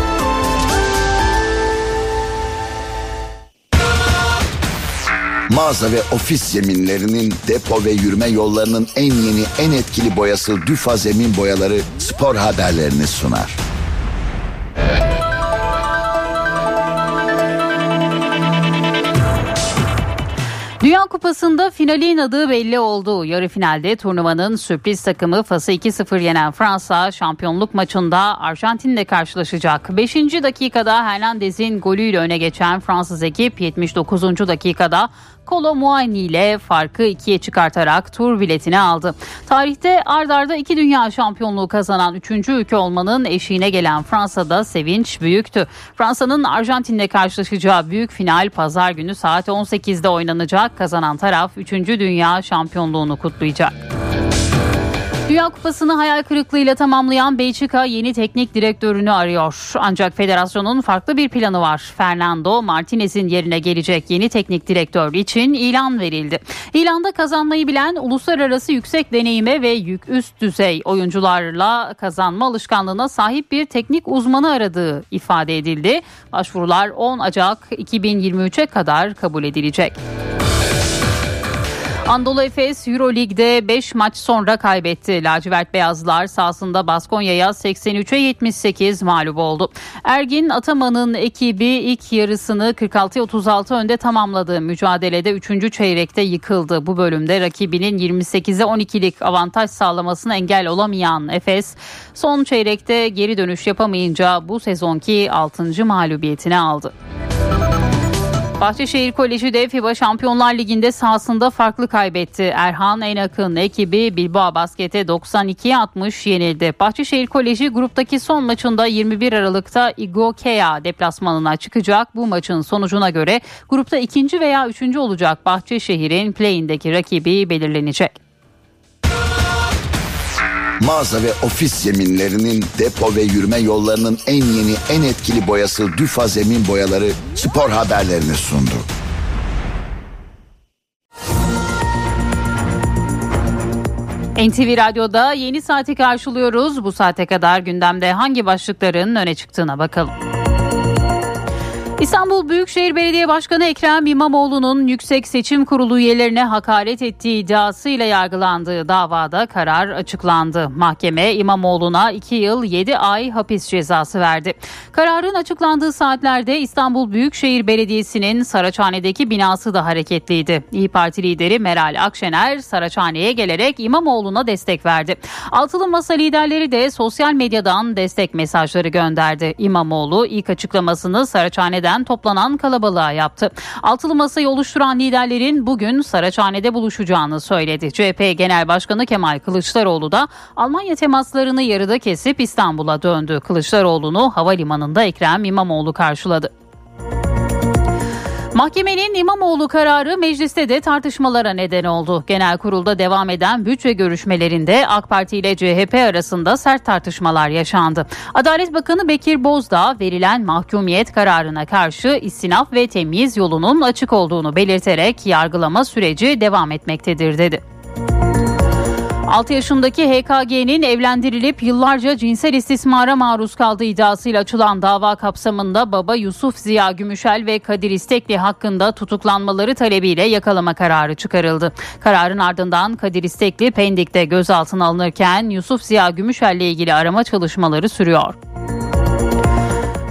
Mağaza ve ofis zeminlerinin depo ve yürüme yollarının en yeni en etkili boyası Düfa Zemin Boyaları spor haberlerini sunar. Kupası'nda finalin adı belli oldu. Yarı finalde turnuvanın sürpriz takımı Fas'ı 2-0 yenen Fransa şampiyonluk maçında Arjantin'le karşılaşacak. 5. dakikada Hernandez'in golüyle öne geçen Fransız ekip 79. dakikada Kolo Muayni ile farkı ikiye çıkartarak tur biletini aldı. Tarihte ardarda iki dünya şampiyonluğu kazanan üçüncü ülke olmanın eşiğine gelen Fransa'da sevinç büyüktü. Fransa'nın Arjantin'le karşılaşacağı büyük final pazar günü saat 18'de oynanacak. Kazanan taraf üçüncü dünya şampiyonluğunu kutlayacak. Dünya Kupası'nı hayal kırıklığıyla tamamlayan Belçika yeni teknik direktörünü arıyor. Ancak federasyonun farklı bir planı var. Fernando Martinez'in yerine gelecek yeni teknik direktör için ilan verildi. İlanda kazanmayı bilen uluslararası yüksek deneyime ve yük üst düzey oyuncularla kazanma alışkanlığına sahip bir teknik uzmanı aradığı ifade edildi. Başvurular 10 Ocak 2023'e kadar kabul edilecek. Anadolu Efes Euroleague'de 5 maç sonra kaybetti. Lacivert Beyazlar sahasında Baskonya'ya 83'e 78 mağlup oldu. Ergin Ataman'ın ekibi ilk yarısını 46-36 önde tamamladı. Mücadelede 3. çeyrekte yıkıldı. Bu bölümde rakibinin 28'e 12'lik avantaj sağlamasına engel olamayan Efes son çeyrekte geri dönüş yapamayınca bu sezonki 6. mağlubiyetini aldı. Bahçeşehir Koleji de FIBA Şampiyonlar Ligi'nde sahasında farklı kaybetti. Erhan Enak'ın ekibi Bilbao Basket'e 92'ye 60 yenildi. Bahçeşehir Koleji gruptaki son maçında 21 Aralık'ta Igokea deplasmanına çıkacak. Bu maçın sonucuna göre grupta ikinci veya üçüncü olacak Bahçeşehir'in play'indeki rakibi belirlenecek. Mağaza ve ofis zeminlerinin depo ve yürüme yollarının en yeni en etkili boyası Düfa Zemin Boyaları spor haberlerini sundu. NTV Radyo'da yeni saati karşılıyoruz. Bu saate kadar gündemde hangi başlıkların öne çıktığına bakalım. İstanbul Büyükşehir Belediye Başkanı Ekrem İmamoğlu'nun Yüksek Seçim Kurulu üyelerine hakaret ettiği iddiasıyla yargılandığı davada karar açıklandı. Mahkeme İmamoğlu'na 2 yıl 7 ay hapis cezası verdi. Kararın açıklandığı saatlerde İstanbul Büyükşehir Belediyesi'nin Saraçhane'deki binası da hareketliydi. İyi Parti lideri Meral Akşener Saraçhane'ye gelerek İmamoğlu'na destek verdi. Altılı Masa liderleri de sosyal medyadan destek mesajları gönderdi. İmamoğlu ilk açıklamasını Saraçhane'den toplanan kalabalığa yaptı. Altılı masayı oluşturan liderlerin bugün Saraçhane'de buluşacağını söyledi. CHP Genel Başkanı Kemal Kılıçdaroğlu da Almanya temaslarını yarıda kesip İstanbul'a döndü. Kılıçdaroğlu'nu havalimanında Ekrem İmamoğlu karşıladı. Mahkemenin İmamoğlu kararı mecliste de tartışmalara neden oldu. Genel kurulda devam eden bütçe görüşmelerinde AK Parti ile CHP arasında sert tartışmalar yaşandı. Adalet Bakanı Bekir Bozdağ verilen mahkumiyet kararına karşı istinaf ve temyiz yolunun açık olduğunu belirterek yargılama süreci devam etmektedir dedi. 6 yaşındaki HKG'nin evlendirilip yıllarca cinsel istismara maruz kaldığı iddiasıyla açılan dava kapsamında baba Yusuf Ziya Gümüşel ve Kadir İstekli hakkında tutuklanmaları talebiyle yakalama kararı çıkarıldı. Kararın ardından Kadir İstekli Pendik'te gözaltına alınırken Yusuf Ziya Gümüşel ile ilgili arama çalışmaları sürüyor.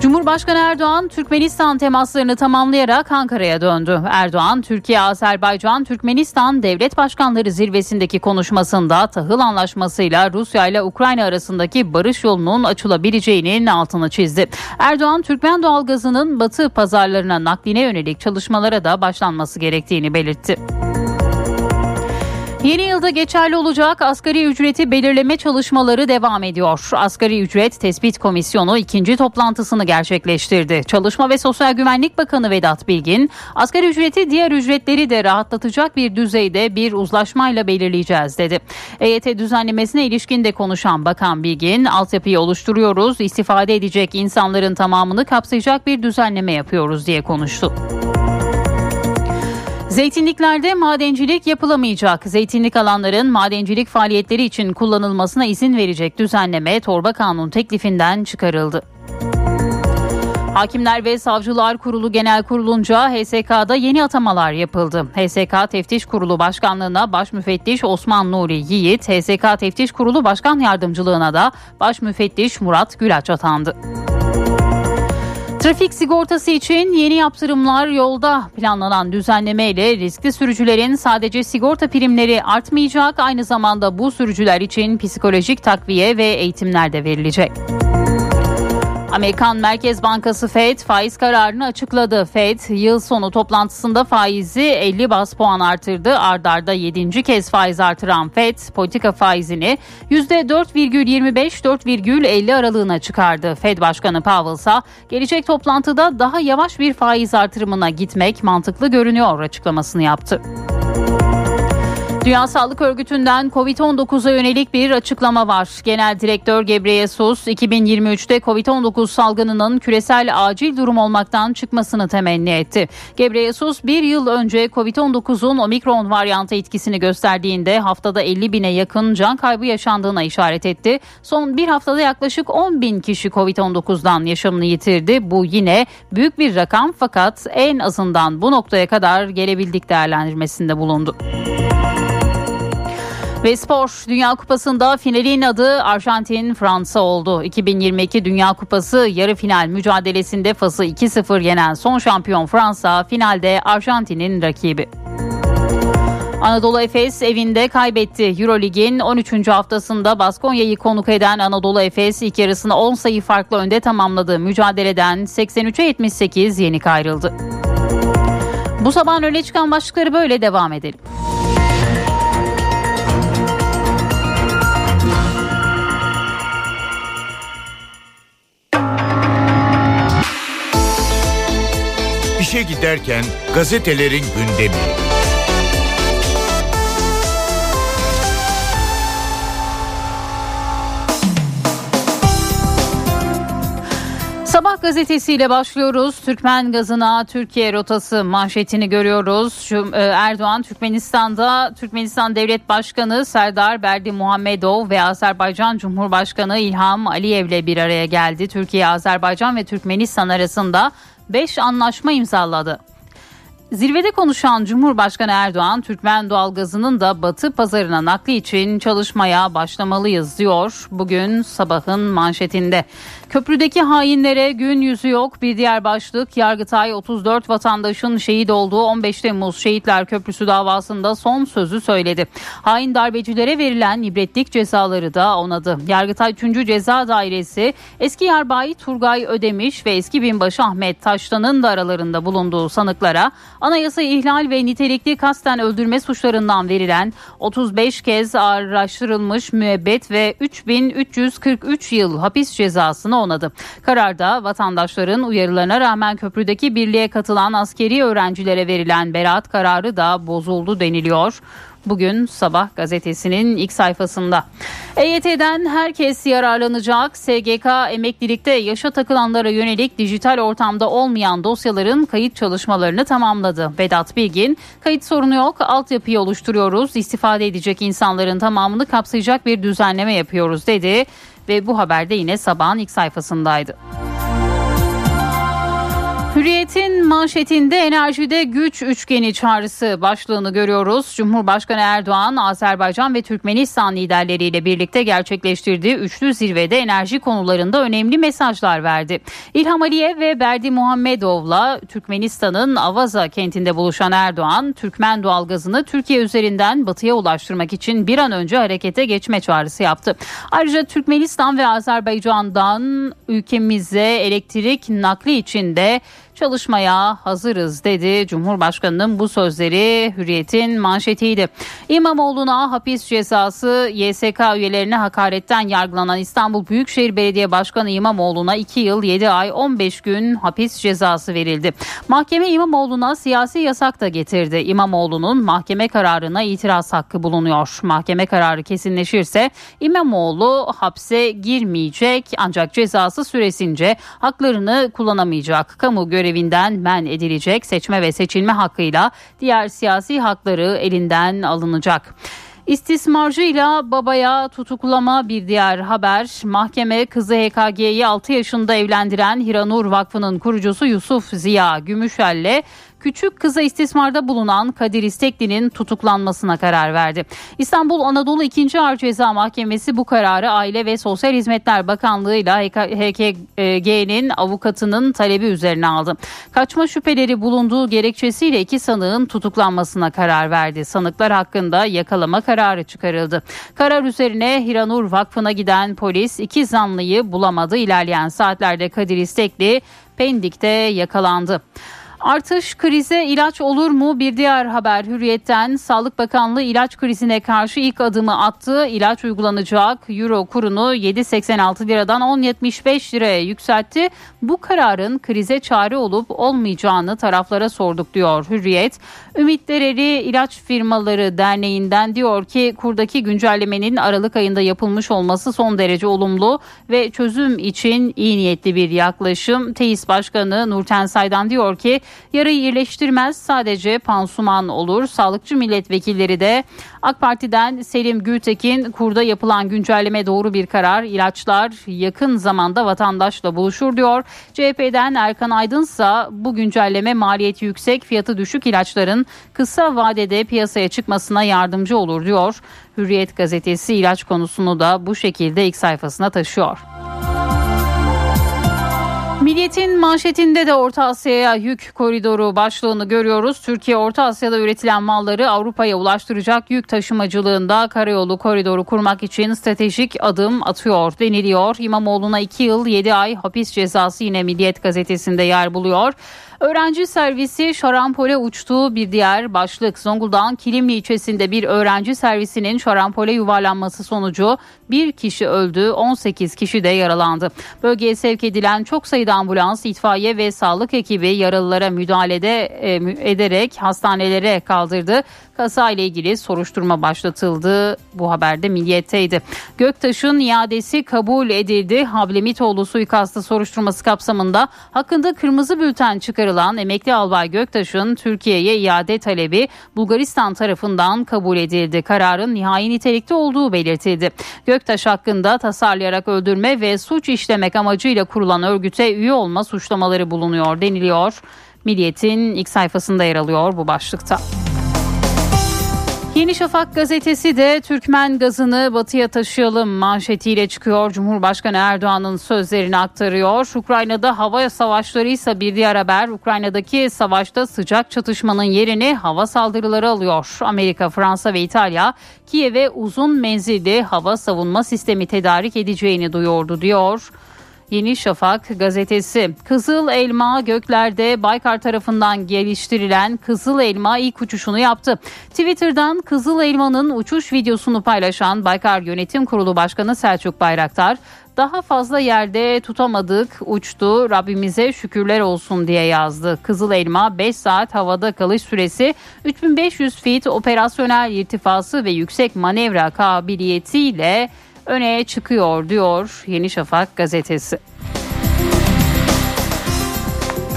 Cumhurbaşkanı Erdoğan Türkmenistan temaslarını tamamlayarak Ankara'ya döndü. Erdoğan, Türkiye, Azerbaycan, Türkmenistan devlet başkanları zirvesindeki konuşmasında tahıl anlaşmasıyla Rusya ile Ukrayna arasındaki barış yolunun açılabileceğinin altını çizdi. Erdoğan, Türkmen doğalgazının batı pazarlarına nakline yönelik çalışmalara da başlanması gerektiğini belirtti. Yeni yılda geçerli olacak asgari ücreti belirleme çalışmaları devam ediyor. Asgari ücret tespit komisyonu ikinci toplantısını gerçekleştirdi. Çalışma ve Sosyal Güvenlik Bakanı Vedat Bilgin, asgari ücreti diğer ücretleri de rahatlatacak bir düzeyde bir uzlaşmayla belirleyeceğiz dedi. EYT düzenlemesine ilişkin de konuşan Bakan Bilgin, altyapıyı oluşturuyoruz, istifade edecek insanların tamamını kapsayacak bir düzenleme yapıyoruz diye konuştu. Zeytinliklerde madencilik yapılamayacak. Zeytinlik alanların madencilik faaliyetleri için kullanılmasına izin verecek düzenleme torba kanun teklifinden çıkarıldı. Hakimler ve Savcılar Kurulu Genel Kurulunca HSK'da yeni atamalar yapıldı. HSK Teftiş Kurulu Başkanlığına Baş Müfettiş Osman Nuri Yiğit, HSK Teftiş Kurulu Başkan Yardımcılığına da Baş Müfettiş Murat Gülaç atandı. Trafik sigortası için yeni yaptırımlar yolda planlanan düzenleme ile riskli sürücülerin sadece sigorta primleri artmayacak aynı zamanda bu sürücüler için psikolojik takviye ve eğitimler de verilecek. Amerikan Merkez Bankası Fed faiz kararını açıkladı. Fed yıl sonu toplantısında faizi 50 bas puan artırdı. Ardarda 7. kez faiz artıran Fed politika faizini %4,25-4,50 aralığına çıkardı. Fed Başkanı Powell ise gelecek toplantıda daha yavaş bir faiz artırımına gitmek mantıklı görünüyor açıklamasını yaptı. Dünya Sağlık Örgütü'nden Covid-19'a yönelik bir açıklama var. Genel Direktör Gebreyesus 2023'te Covid-19 salgınının küresel acil durum olmaktan çıkmasını temenni etti. Gebreyesus bir yıl önce Covid-19'un omikron varyantı etkisini gösterdiğinde haftada 50 bine yakın can kaybı yaşandığına işaret etti. Son bir haftada yaklaşık 10 bin kişi Covid-19'dan yaşamını yitirdi. Bu yine büyük bir rakam fakat en azından bu noktaya kadar gelebildik değerlendirmesinde bulundu. Ve spor Dünya Kupası'nda finalin adı Arjantin Fransa oldu. 2022 Dünya Kupası yarı final mücadelesinde Fas'ı 2-0 yenen son şampiyon Fransa finalde Arjantin'in rakibi. Anadolu Efes evinde kaybetti. Eurolig'in 13. haftasında Baskonya'yı konuk eden Anadolu Efes ilk yarısını 10 sayı farklı önde tamamladığı mücadeleden 83'e 78 yenik ayrıldı. Bu sabah öne çıkan başlıkları böyle devam edelim. İşe giderken gazetelerin gündemi. Sabah gazetesiyle başlıyoruz. Türkmen gazına Türkiye rotası manşetini görüyoruz. Şu, e, Erdoğan Türkmenistan'da Türkmenistan Devlet Başkanı Serdar Berdi Muhammedov ve Azerbaycan Cumhurbaşkanı İlham Aliyev'le bir araya geldi. Türkiye, Azerbaycan ve Türkmenistan arasında 5 anlaşma imzaladı. Zirvede konuşan Cumhurbaşkanı Erdoğan, Türkmen doğalgazının da batı pazarına nakli için çalışmaya başlamalıyız diyor. Bugün sabahın manşetinde. Köprüdeki hainlere gün yüzü yok. Bir diğer başlık Yargıtay 34 vatandaşın şehit olduğu 15 Temmuz Şehitler Köprüsü davasında son sözü söyledi. Hain darbecilere verilen ibretlik cezaları da onadı. Yargıtay 3. Ceza Dairesi eski yarbay Turgay Ödemiş ve eski binbaşı Ahmet Taştan'ın da aralarında bulunduğu sanıklara anayasa ihlal ve nitelikli kasten öldürme suçlarından verilen 35 kez ağırlaştırılmış müebbet ve 3343 yıl hapis cezasını onadı. Kararda vatandaşların uyarılarına rağmen köprüdeki birliğe katılan askeri öğrencilere verilen beraat kararı da bozuldu deniliyor. Bugün Sabah gazetesinin ilk sayfasında. EYT'den herkes yararlanacak. SGK emeklilikte yaşa takılanlara yönelik dijital ortamda olmayan dosyaların kayıt çalışmalarını tamamladı. Vedat Bilgin, kayıt sorunu yok, altyapıyı oluşturuyoruz. İstifade edecek insanların tamamını kapsayacak bir düzenleme yapıyoruz dedi ve bu haberde yine sabahın ilk sayfasındaydı. Hürriyet'in manşetinde enerjide güç üçgeni çağrısı başlığını görüyoruz. Cumhurbaşkanı Erdoğan, Azerbaycan ve Türkmenistan liderleriyle birlikte gerçekleştirdiği üçlü zirvede enerji konularında önemli mesajlar verdi. İlham Aliyev ve Berdi Muhammedov'la Türkmenistan'ın Avaza kentinde buluşan Erdoğan, Türkmen doğalgazını Türkiye üzerinden batıya ulaştırmak için bir an önce harekete geçme çağrısı yaptı. Ayrıca Türkmenistan ve Azerbaycan'dan ülkemize elektrik nakli için de çalışmaya hazırız dedi. Cumhurbaşkanının bu sözleri Hürriyet'in manşetiydi. İmamoğlu'na hapis cezası YSK üyelerine hakaretten yargılanan İstanbul Büyükşehir Belediye Başkanı İmamoğlu'na 2 yıl 7 ay 15 gün hapis cezası verildi. Mahkeme İmamoğlu'na siyasi yasak da getirdi. İmamoğlu'nun mahkeme kararına itiraz hakkı bulunuyor. Mahkeme kararı kesinleşirse İmamoğlu hapse girmeyecek ancak cezası süresince haklarını kullanamayacak. Kamu görevi görevinden men edilecek seçme ve seçilme hakkıyla diğer siyasi hakları elinden alınacak. İstismarcıyla babaya tutuklama bir diğer haber. Mahkeme kızı HKG'yi 6 yaşında evlendiren Hiranur Vakfı'nın kurucusu Yusuf Ziya Gümüşel'le küçük kıza istismarda bulunan Kadir İstekli'nin tutuklanmasına karar verdi. İstanbul Anadolu 2. Ağır Ceza Mahkemesi bu kararı Aile ve Sosyal Hizmetler Bakanlığı ile HKG'nin avukatının talebi üzerine aldı. Kaçma şüpheleri bulunduğu gerekçesiyle iki sanığın tutuklanmasına karar verdi. Sanıklar hakkında yakalama kararı çıkarıldı. Karar üzerine Hiranur Vakfı'na giden polis iki zanlıyı bulamadı. İlerleyen saatlerde Kadir İstekli Pendik'te yakalandı. Artış krize ilaç olur mu? Bir diğer haber Hürriyet'ten Sağlık Bakanlığı ilaç krizine karşı ilk adımı attı. İlaç uygulanacak euro kurunu 7.86 liradan 10.75 liraya yükseltti. Bu kararın krize çare olup olmayacağını taraflara sorduk diyor Hürriyet. Ümit Dereli İlaç Firmaları Derneği'nden diyor ki kurdaki güncellemenin Aralık ayında yapılmış olması son derece olumlu ve çözüm için iyi niyetli bir yaklaşım. Teis Başkanı Nurten Saydan diyor ki yarayı iyileştirmez sadece pansuman olur. Sağlıkçı milletvekilleri de AK Parti'den Selim Gültekin kurda yapılan güncelleme doğru bir karar. İlaçlar yakın zamanda vatandaşla buluşur diyor. CHP'den Erkan Aydınsa bu güncelleme maliyeti yüksek fiyatı düşük ilaçların kısa vadede piyasaya çıkmasına yardımcı olur diyor. Hürriyet gazetesi ilaç konusunu da bu şekilde ilk sayfasına taşıyor. Milliyetin manşetinde de Orta Asya'ya yük koridoru başlığını görüyoruz. Türkiye Orta Asya'da üretilen malları Avrupa'ya ulaştıracak yük taşımacılığında karayolu koridoru kurmak için stratejik adım atıyor deniliyor. İmamoğlu'na 2 yıl 7 ay hapis cezası yine Milliyet gazetesinde yer buluyor. Öğrenci servisi şarampole uçtuğu bir diğer başlık. Zonguldak'ın Kilimli ilçesinde bir öğrenci servisinin şarampole yuvarlanması sonucu bir kişi öldü, 18 kişi de yaralandı. Bölgeye sevk edilen çok sayıda ambulans, itfaiye ve sağlık ekibi yaralılara müdahalede e, ederek hastanelere kaldırdı. Kaza ile ilgili soruşturma başlatıldı. Bu haberde milliyetteydi. Göktaş'ın iadesi kabul edildi. Hablemitoğlu suikastı soruşturması kapsamında hakkında kırmızı bülten çıkarılan emekli albay Göktaş'ın Türkiye'ye iade talebi Bulgaristan tarafından kabul edildi. Kararın nihai nitelikte olduğu belirtildi. Göktaş hakkında tasarlayarak öldürme ve suç işlemek amacıyla kurulan örgüte üye olma suçlamaları bulunuyor deniliyor. Milliyet'in ilk sayfasında yer alıyor bu başlıkta. Yeni Şafak gazetesi de Türkmen gazını batıya taşıyalım manşetiyle çıkıyor. Cumhurbaşkanı Erdoğan'ın sözlerini aktarıyor. Ukrayna'da hava savaşları ise bir diğer haber. Ukrayna'daki savaşta sıcak çatışmanın yerini hava saldırıları alıyor. Amerika, Fransa ve İtalya Kiev'e uzun menzilli hava savunma sistemi tedarik edeceğini duyurdu diyor. Yeni Şafak gazetesi. Kızıl elma göklerde Baykar tarafından geliştirilen Kızıl elma ilk uçuşunu yaptı. Twitter'dan Kızıl elmanın uçuş videosunu paylaşan Baykar Yönetim Kurulu Başkanı Selçuk Bayraktar, daha fazla yerde tutamadık uçtu Rabbimize şükürler olsun diye yazdı. Kızıl Elma 5 saat havada kalış süresi 3500 feet operasyonel irtifası ve yüksek manevra kabiliyetiyle öne çıkıyor diyor Yeni Şafak gazetesi.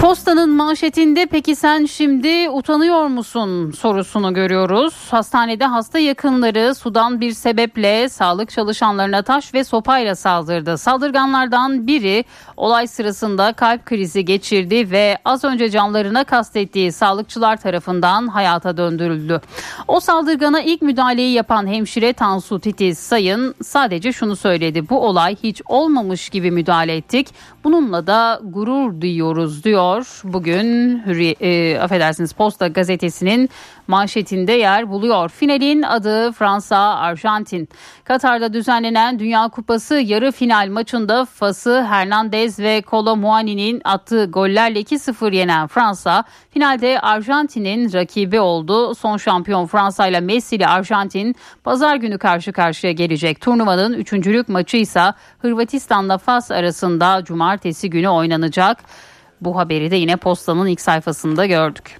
Postanın manşetinde peki sen şimdi utanıyor musun sorusunu görüyoruz. Hastanede hasta yakınları sudan bir sebeple sağlık çalışanlarına taş ve sopayla saldırdı. Saldırganlardan biri olay sırasında kalp krizi geçirdi ve az önce canlarına kastettiği sağlıkçılar tarafından hayata döndürüldü. O saldırgana ilk müdahaleyi yapan hemşire Tansu Titiz Sayın sadece şunu söyledi. Bu olay hiç olmamış gibi müdahale ettik. Bununla da gurur duyuyoruz diyor ediyor. Bugün Hürri, e, affedersiniz Posta gazetesinin manşetinde yer buluyor. Finalin adı Fransa-Arjantin. Katar'da düzenlenen Dünya Kupası yarı final maçında Fas'ı Hernandez ve Kolo Muani'nin attığı gollerle 2-0 yenen Fransa finalde Arjantin'in rakibi oldu. Son şampiyon Fransa ile Messi ile Arjantin pazar günü karşı karşıya gelecek. Turnuvanın üçüncülük maçı ise Hırvatistan'la Fas arasında cumartesi günü oynanacak. Bu haberi de yine postanın ilk sayfasında gördük.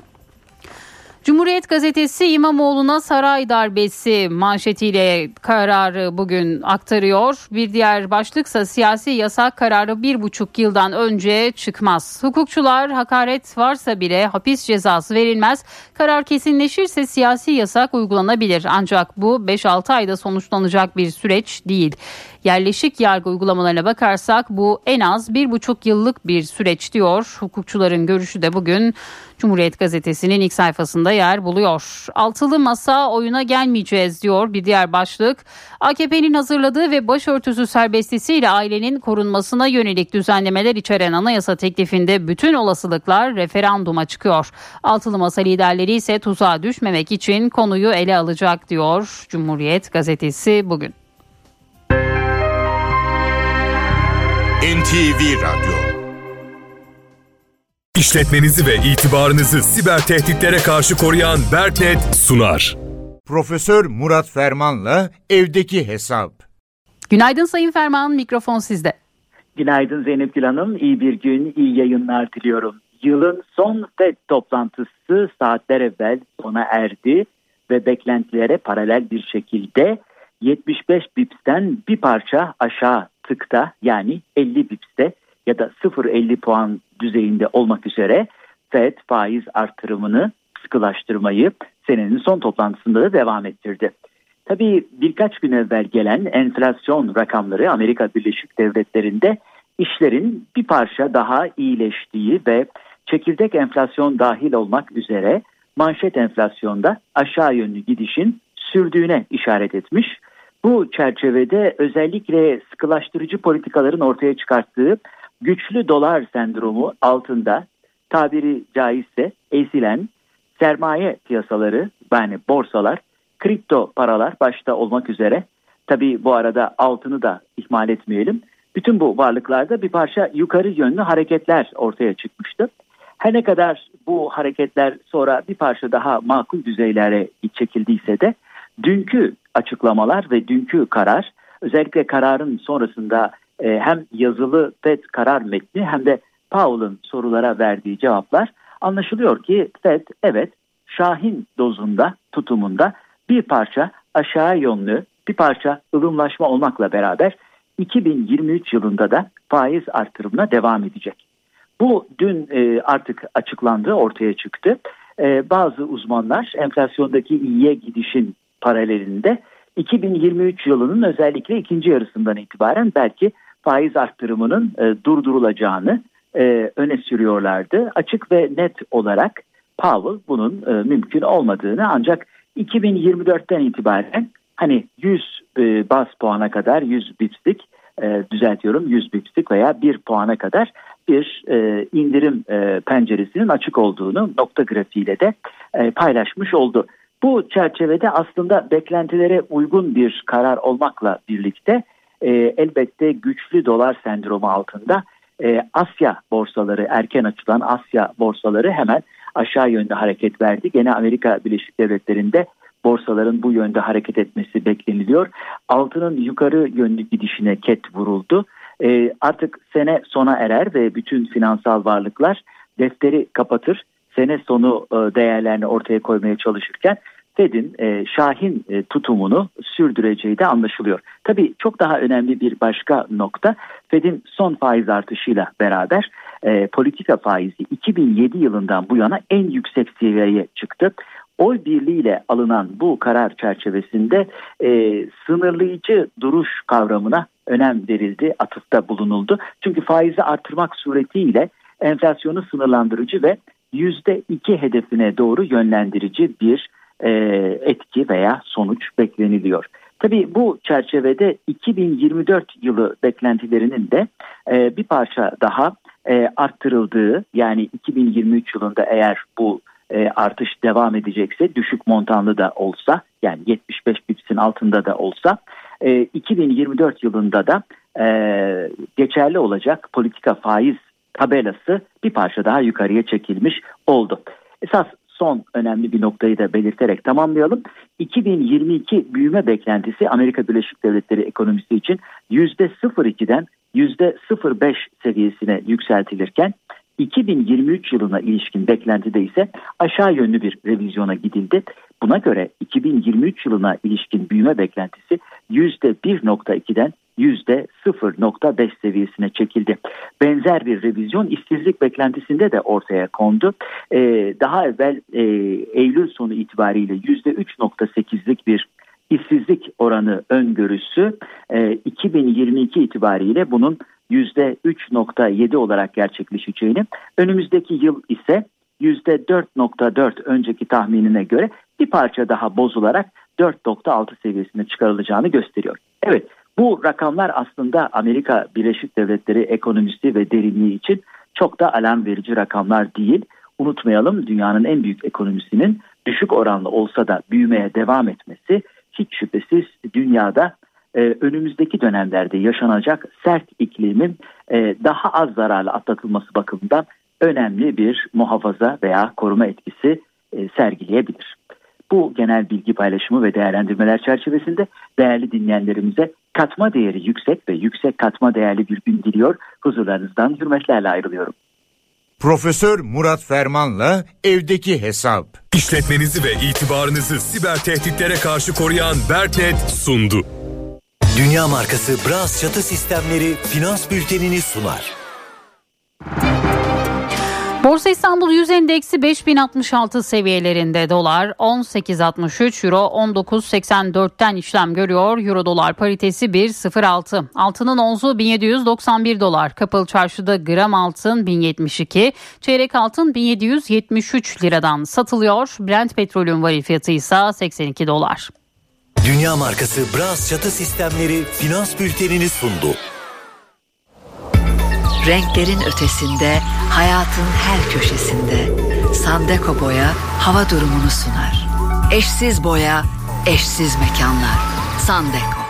Cumhuriyet gazetesi İmamoğlu'na saray darbesi manşetiyle kararı bugün aktarıyor. Bir diğer başlıksa siyasi yasak kararı bir buçuk yıldan önce çıkmaz. Hukukçular hakaret varsa bile hapis cezası verilmez. Karar kesinleşirse siyasi yasak uygulanabilir. Ancak bu 5-6 ayda sonuçlanacak bir süreç değil. Yerleşik yargı uygulamalarına bakarsak bu en az bir buçuk yıllık bir süreç diyor. Hukukçuların görüşü de bugün Cumhuriyet Gazetesi'nin ilk sayfasında yer buluyor. Altılı masa oyuna gelmeyeceğiz diyor bir diğer başlık. AKP'nin hazırladığı ve başörtüsü serbestisiyle ailenin korunmasına yönelik düzenlemeler içeren anayasa teklifinde bütün olasılıklar referanduma çıkıyor. Altılı masa liderleri ise tuzağa düşmemek için konuyu ele alacak diyor Cumhuriyet Gazetesi bugün. NTV Radyo İşletmenizi ve itibarınızı siber tehditlere karşı koruyan Berknet sunar. Profesör Murat Ferman'la evdeki hesap. Günaydın Sayın Ferman, mikrofon sizde. Günaydın Zeynep Gül Hanım, iyi bir gün, iyi yayınlar diliyorum. Yılın son FED toplantısı saatler evvel sona erdi ve beklentilere paralel bir şekilde 75 bipsten bir parça aşağı tıkta yani 50 bipste ya da 0.50 puan düzeyinde olmak üzere FED faiz artırımını sıkılaştırmayı senenin son toplantısında da devam ettirdi. Tabii birkaç gün evvel gelen enflasyon rakamları Amerika Birleşik Devletleri'nde işlerin bir parça daha iyileştiği ve çekirdek enflasyon dahil olmak üzere manşet enflasyonda aşağı yönlü gidişin sürdüğüne işaret etmiş. Bu çerçevede özellikle sıkılaştırıcı politikaların ortaya çıkarttığı güçlü dolar sendromu altında tabiri caizse ezilen sermaye piyasaları yani borsalar, kripto paralar başta olmak üzere tabi bu arada altını da ihmal etmeyelim. Bütün bu varlıklarda bir parça yukarı yönlü hareketler ortaya çıkmıştı. Her ne kadar bu hareketler sonra bir parça daha makul düzeylere çekildiyse de dünkü açıklamalar ve dünkü karar özellikle kararın sonrasında e, hem yazılı FED karar metni hem de Powell'ın sorulara verdiği cevaplar anlaşılıyor ki Fed evet Şahin dozunda tutumunda bir parça aşağı yönlü bir parça ılımlaşma olmakla beraber 2023 yılında da faiz artırımına devam edecek. Bu dün e, artık açıklandı, ortaya çıktı. E, bazı uzmanlar enflasyondaki iyiye gidişin paralelinde 2023 yılının özellikle ikinci yarısından itibaren belki faiz arttırımının e, durdurulacağını e, öne sürüyorlardı. Açık ve net olarak Powell bunun e, mümkün olmadığını ancak 2024'ten itibaren hani 100 e, bas puana kadar 100 bipslik e, düzeltiyorum 100 bipslik veya 1 puana kadar bir e, indirim e, penceresinin açık olduğunu nokta grafiğiyle de e, paylaşmış oldu. Bu çerçevede aslında beklentilere uygun bir karar olmakla birlikte e, elbette güçlü dolar sendromu altında e, Asya borsaları erken açılan Asya borsaları hemen aşağı yönde hareket verdi. Gene Amerika Birleşik Devletleri'nde borsaların bu yönde hareket etmesi bekleniliyor. Altının yukarı yönlü gidişine ket vuruldu. E, artık sene sona erer ve bütün finansal varlıklar defteri kapatır. Sene sonu e, değerlerini ortaya koymaya çalışırken Fed'in e, Şahin e, tutumunu sürdüreceği de anlaşılıyor. Tabii çok daha önemli bir başka nokta Fed'in son faiz artışıyla beraber e, politika faizi 2007 yılından bu yana en yüksek seviyeye çıktı. Oy birliğiyle alınan bu karar çerçevesinde e, sınırlayıcı duruş kavramına önem verildi, atıfta bulunuldu. Çünkü faizi artırmak suretiyle enflasyonu sınırlandırıcı ve yüzde iki hedefine doğru yönlendirici bir e, etki veya sonuç bekleniliyor. Tabii bu çerçevede 2024 yılı beklentilerinin de e, bir parça daha e, arttırıldığı yani 2023 yılında eğer bu artış devam edecekse düşük montanlı da olsa yani 75 bipsin altında da olsa e, 2024 yılında da geçerli olacak politika faiz tabelası bir parça daha yukarıya çekilmiş oldu. Esas son önemli bir noktayı da belirterek tamamlayalım. 2022 büyüme beklentisi Amerika Birleşik Devletleri ekonomisi için %0.2'den %0.5 seviyesine yükseltilirken 2023 yılına ilişkin beklentide ise aşağı yönlü bir revizyona gidildi. Buna göre 2023 yılına ilişkin büyüme beklentisi %1.2'den %0.5 seviyesine çekildi. Benzer bir revizyon işsizlik beklentisinde de ortaya kondu. Ee, daha evvel e, Eylül sonu itibariyle %3.8'lik bir işsizlik oranı öngörüsü e, 2022 itibariyle bunun %3.7 olarak gerçekleşeceğini, önümüzdeki yıl ise %4.4 önceki tahminine göre bir parça daha bozularak 4.6 seviyesine çıkarılacağını gösteriyor. Evet bu rakamlar aslında Amerika Birleşik Devletleri ekonomisi ve derinliği için çok da alarm verici rakamlar değil. Unutmayalım dünyanın en büyük ekonomisinin düşük oranlı olsa da büyümeye devam etmesi hiç şüphesiz dünyada e, önümüzdeki dönemlerde yaşanacak sert iklimin e, daha az zararlı atlatılması bakımından önemli bir muhafaza veya koruma etkisi e, sergileyebilir. Bu genel bilgi paylaşımı ve değerlendirmeler çerçevesinde değerli dinleyenlerimize katma değeri yüksek ve yüksek katma değerli bir gün diliyor. Huzurlarınızdan hürmetlerle ayrılıyorum. Profesör Murat Ferman'la evdeki hesap. İşletmenizi ve itibarınızı siber tehditlere karşı koruyan Berknet sundu. Dünya markası Bras çatı sistemleri finans bültenini sunar. Borsa İstanbul Yüz Endeksi 5066 seviyelerinde dolar 18.63 euro 19.84'ten işlem görüyor. Euro dolar paritesi 1.06. Altının onzu 1791 dolar. Kapalı çarşıda gram altın 1072. Çeyrek altın 1773 liradan satılıyor. Brent petrolün varil fiyatı ise 82 dolar. Dünya markası Bras çatı sistemleri finans bültenini sundu. Renklerin ötesinde, hayatın her köşesinde. Sandeko Boya hava durumunu sunar. Eşsiz boya, eşsiz mekanlar. Sandeko.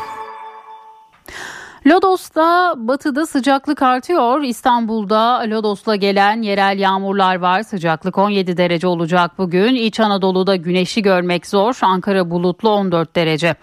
Lodos'ta batıda sıcaklık artıyor. İstanbul'da Lodos'la gelen yerel yağmurlar var. Sıcaklık 17 derece olacak bugün. İç Anadolu'da güneşi görmek zor. Ankara bulutlu 14 derece.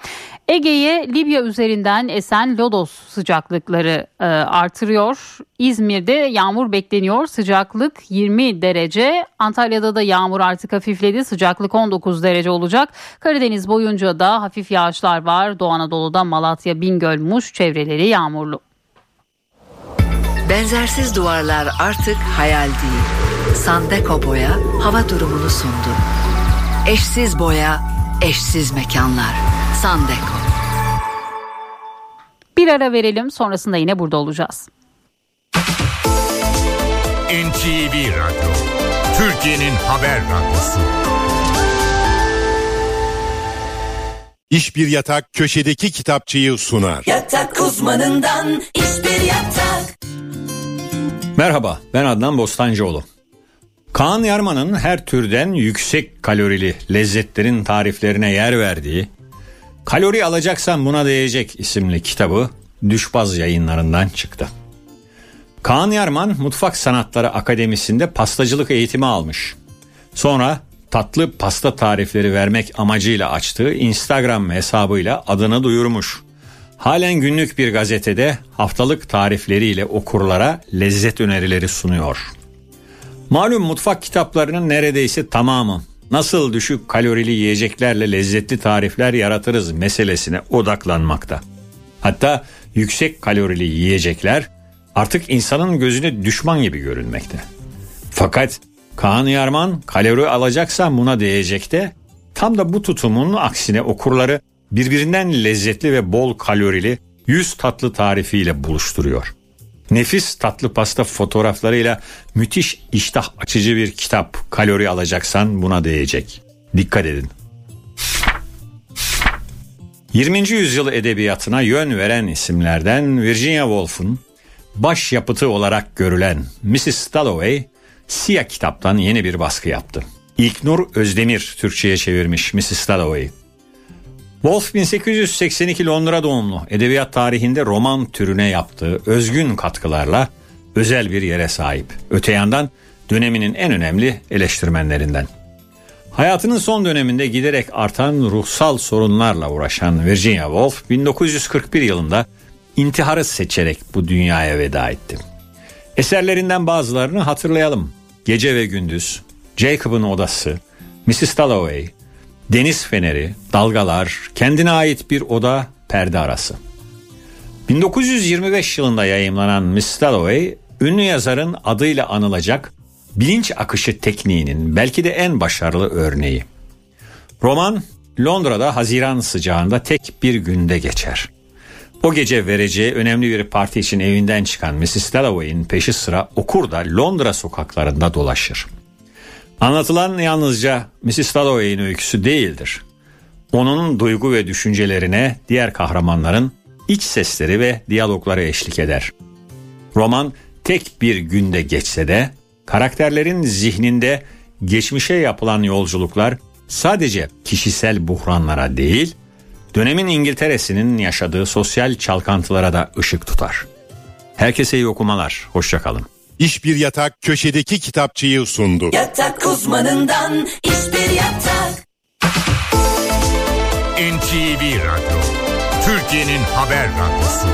Ege'ye Libya üzerinden esen Lodos sıcaklıkları e, artırıyor. İzmir'de yağmur bekleniyor. Sıcaklık 20 derece. Antalya'da da yağmur artık hafifledi. Sıcaklık 19 derece olacak. Karadeniz boyunca da hafif yağışlar var. Doğu Anadolu'da Malatya, Bingöl, Muş çevreleri yağmurlu. Benzersiz duvarlar artık hayal değil. Sandeko Boya hava durumunu sundu. Eşsiz boya, eşsiz mekanlar. Sandeko. Bir ara verelim sonrasında yine burada olacağız. NTV Radyo, Türkiye'nin haber radyosu. İş Bir Yatak köşedeki kitapçıyı sunar. Yatak uzmanından iş bir yatak. Merhaba ben Adnan Bostancıoğlu. Kaan Yarman'ın her türden yüksek kalorili lezzetlerin tariflerine yer verdiği Kalori alacaksan buna değecek isimli kitabı Düşbaz yayınlarından çıktı. Kaan Yarman Mutfak Sanatları Akademisi'nde pastacılık eğitimi almış. Sonra tatlı pasta tarifleri vermek amacıyla açtığı Instagram hesabıyla adını duyurmuş. Halen günlük bir gazetede haftalık tarifleriyle okurlara lezzet önerileri sunuyor. Malum mutfak kitaplarının neredeyse tamamı nasıl düşük kalorili yiyeceklerle lezzetli tarifler yaratırız meselesine odaklanmakta. Hatta yüksek kalorili yiyecekler artık insanın gözüne düşman gibi görünmekte. Fakat Kaan Yarman kalori alacaksa buna değecekte tam da bu tutumun aksine okurları birbirinden lezzetli ve bol kalorili 100 tatlı tarifiyle buluşturuyor. Nefis tatlı pasta fotoğraflarıyla müthiş iştah açıcı bir kitap. Kalori alacaksan buna değecek. Dikkat edin. 20. yüzyıl edebiyatına yön veren isimlerden Virginia Woolf'un baş yapıtı olarak görülen Mrs. Dalloway Siyah kitaptan yeni bir baskı yaptı. İlknur Özdemir Türkçe'ye çevirmiş Mrs. Dalloway. Wolf 1882 Londra doğumlu edebiyat tarihinde roman türüne yaptığı özgün katkılarla özel bir yere sahip. Öte yandan döneminin en önemli eleştirmenlerinden. Hayatının son döneminde giderek artan ruhsal sorunlarla uğraşan Virginia Woolf 1941 yılında intiharı seçerek bu dünyaya veda etti. Eserlerinden bazılarını hatırlayalım. Gece ve Gündüz, Jacob'ın Odası, Mrs. Dalloway, Deniz Feneri, Dalgalar, kendine ait bir oda, perde arası. 1925 yılında yayımlanan Miss Dalloway, ünlü yazarın adıyla anılacak bilinç akışı tekniğinin belki de en başarılı örneği. Roman Londra'da Haziran sıcağında tek bir günde geçer. O gece vereceği önemli bir parti için evinden çıkan Mrs. Dalloway'in peşi sıra okur da Londra sokaklarında dolaşır. Anlatılan yalnızca Mrs. Dalloway'in öyküsü değildir. Onun duygu ve düşüncelerine diğer kahramanların iç sesleri ve diyalogları eşlik eder. Roman tek bir günde geçse de karakterlerin zihninde geçmişe yapılan yolculuklar sadece kişisel buhranlara değil, dönemin İngiltere'sinin yaşadığı sosyal çalkantılara da ışık tutar. Herkese iyi okumalar, hoşçakalın. İş Bir Yatak köşedeki kitapçıyı sundu. Yatak uzmanından iş bir yatak. NTV Radyo, Türkiye'nin haber radyosu.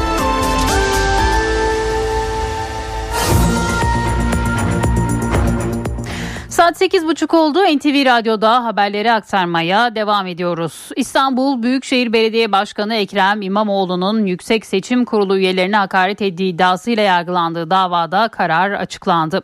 Saat 8.30 oldu. NTV Radyo'da haberleri aktarmaya devam ediyoruz. İstanbul Büyükşehir Belediye Başkanı Ekrem İmamoğlu'nun Yüksek Seçim Kurulu üyelerine hakaret ettiği iddiasıyla yargılandığı davada karar açıklandı.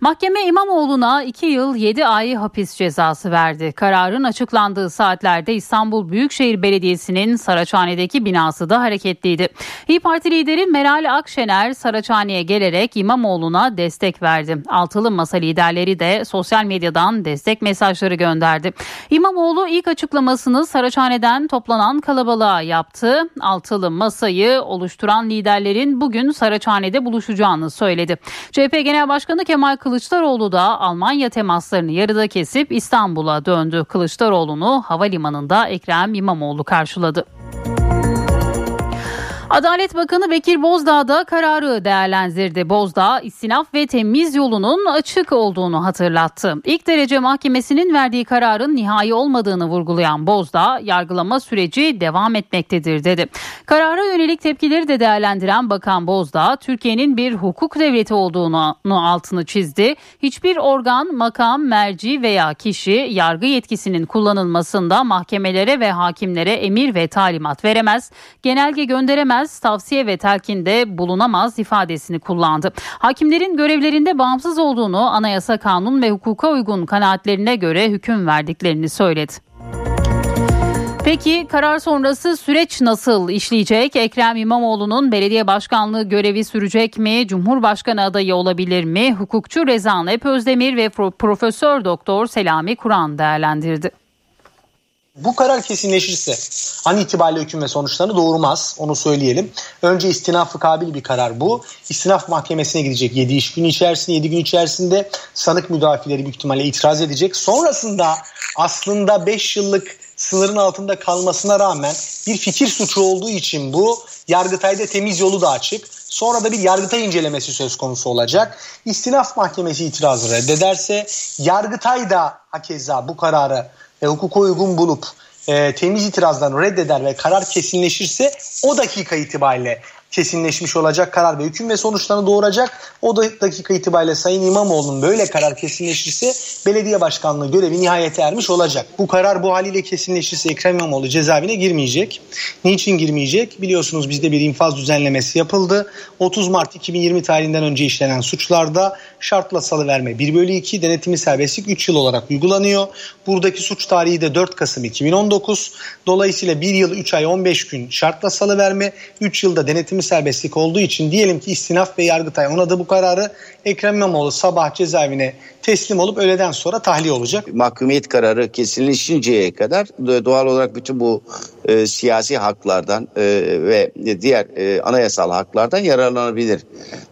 Mahkeme İmamoğlu'na 2 yıl 7 ay hapis cezası verdi. Kararın açıklandığı saatlerde İstanbul Büyükşehir Belediyesi'nin Saraçhane'deki binası da hareketliydi. İyi Parti lideri Meral Akşener Saraçhane'ye gelerek İmamoğlu'na destek verdi. Altılı Masa liderleri de sosyal sosyal medyadan destek mesajları gönderdi. İmamoğlu ilk açıklamasını Saraçhane'den toplanan kalabalığa yaptı. Altılı masayı oluşturan liderlerin bugün Saraçhane'de buluşacağını söyledi. CHP Genel Başkanı Kemal Kılıçdaroğlu da Almanya temaslarını yarıda kesip İstanbul'a döndü. Kılıçdaroğlu'nu havalimanında Ekrem İmamoğlu karşıladı. Adalet Bakanı Bekir Bozdağ da kararı değerlendirdi. Bozdağ istinaf ve temiz yolunun açık olduğunu hatırlattı. İlk derece mahkemesinin verdiği kararın nihai olmadığını vurgulayan Bozdağ yargılama süreci devam etmektedir dedi. Karara yönelik tepkileri de değerlendiren Bakan Bozdağ Türkiye'nin bir hukuk devleti olduğunu altını çizdi. Hiçbir organ, makam, merci veya kişi yargı yetkisinin kullanılmasında mahkemelere ve hakimlere emir ve talimat veremez, genelge gönderemez edilmez, tavsiye ve telkinde bulunamaz ifadesini kullandı. Hakimlerin görevlerinde bağımsız olduğunu anayasa kanun ve hukuka uygun kanaatlerine göre hüküm verdiklerini söyledi. Peki karar sonrası süreç nasıl işleyecek? Ekrem İmamoğlu'nun belediye başkanlığı görevi sürecek mi? Cumhurbaşkanı adayı olabilir mi? Hukukçu Rezan Ep Özdemir ve Profesör Doktor Selami Kur'an değerlendirdi. Bu karar kesinleşirse an itibariyle hüküm ve sonuçlarını doğurmaz. Onu söyleyelim. Önce istinafı kabil bir karar bu. İstinaf mahkemesine gidecek 7 iş günü içerisinde 7 gün içerisinde sanık müdafileri büyük ihtimalle itiraz edecek. Sonrasında aslında 5 yıllık sınırın altında kalmasına rağmen bir fikir suçu olduğu için bu Yargıtay'da temiz yolu da açık. Sonra da bir Yargıtay incelemesi söz konusu olacak. İstinaf Mahkemesi itirazı reddederse Yargıtay da hakeza bu kararı e, hukuka uygun bulup e, temiz itirazlarını reddeder ve karar kesinleşirse o dakika itibariyle kesinleşmiş olacak karar ve hüküm ve sonuçlarını doğuracak. O dakika itibariyle Sayın İmamoğlu'nun böyle karar kesinleşirse belediye başkanlığı görevi nihayete ermiş olacak. Bu karar bu haliyle kesinleşirse Ekrem İmamoğlu cezaevine girmeyecek. Niçin girmeyecek? Biliyorsunuz bizde bir infaz düzenlemesi yapıldı. 30 Mart 2020 tarihinden önce işlenen suçlarda şartla salıverme 1 bölü 2 denetimi serbestlik 3 yıl olarak uygulanıyor. Buradaki suç tarihi de 4 Kasım 2019. Dolayısıyla 1 yıl 3 ay 15 gün şartla salıverme 3 yılda denetimi serbestlik olduğu için diyelim ki istinaf ve yargıtay onadı bu kararı Ekrem İmamoğlu sabah cezaevine teslim olup öğleden sonra tahliye olacak. Mahkumiyet kararı kesinleşinceye kadar doğal olarak bütün bu e, siyasi haklardan e, ve diğer e, anayasal haklardan yararlanabilir.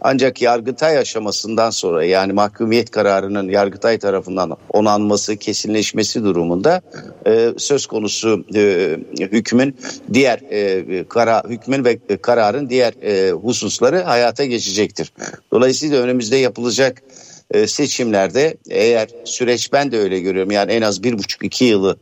Ancak yargıtay aşamasından sonra yani mahkumiyet kararının yargıtay tarafından onanması, kesinleşmesi durumunda e, söz konusu e, hükmün diğer e, kara hükmün ve kararın diğer e, hususları hayata geçecektir. Dolayısıyla önümüzde yapılacak e, seçimlerde eğer süreç ben de öyle görüyorum yani en az bir buçuk iki yılı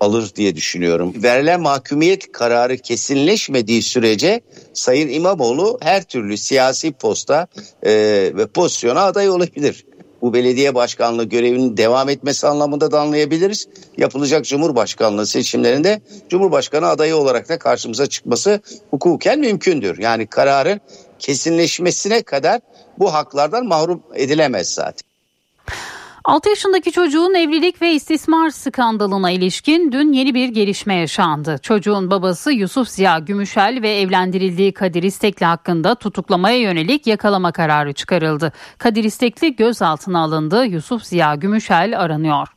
alır diye düşünüyorum. Verilen mahkumiyet kararı kesinleşmediği sürece Sayın İmamoğlu her türlü siyasi posta e, ve pozisyona aday olabilir. Bu belediye başkanlığı görevinin devam etmesi anlamında da anlayabiliriz. Yapılacak Cumhurbaşkanlığı seçimlerinde Cumhurbaşkanı adayı olarak da karşımıza çıkması hukuken mümkündür. Yani kararın kesinleşmesine kadar bu haklardan mahrum edilemez zaten. 6 yaşındaki çocuğun evlilik ve istismar skandalına ilişkin dün yeni bir gelişme yaşandı. Çocuğun babası Yusuf Ziya Gümüşel ve evlendirildiği Kadir İstekli hakkında tutuklamaya yönelik yakalama kararı çıkarıldı. Kadir İstekli gözaltına alındı. Yusuf Ziya Gümüşel aranıyor.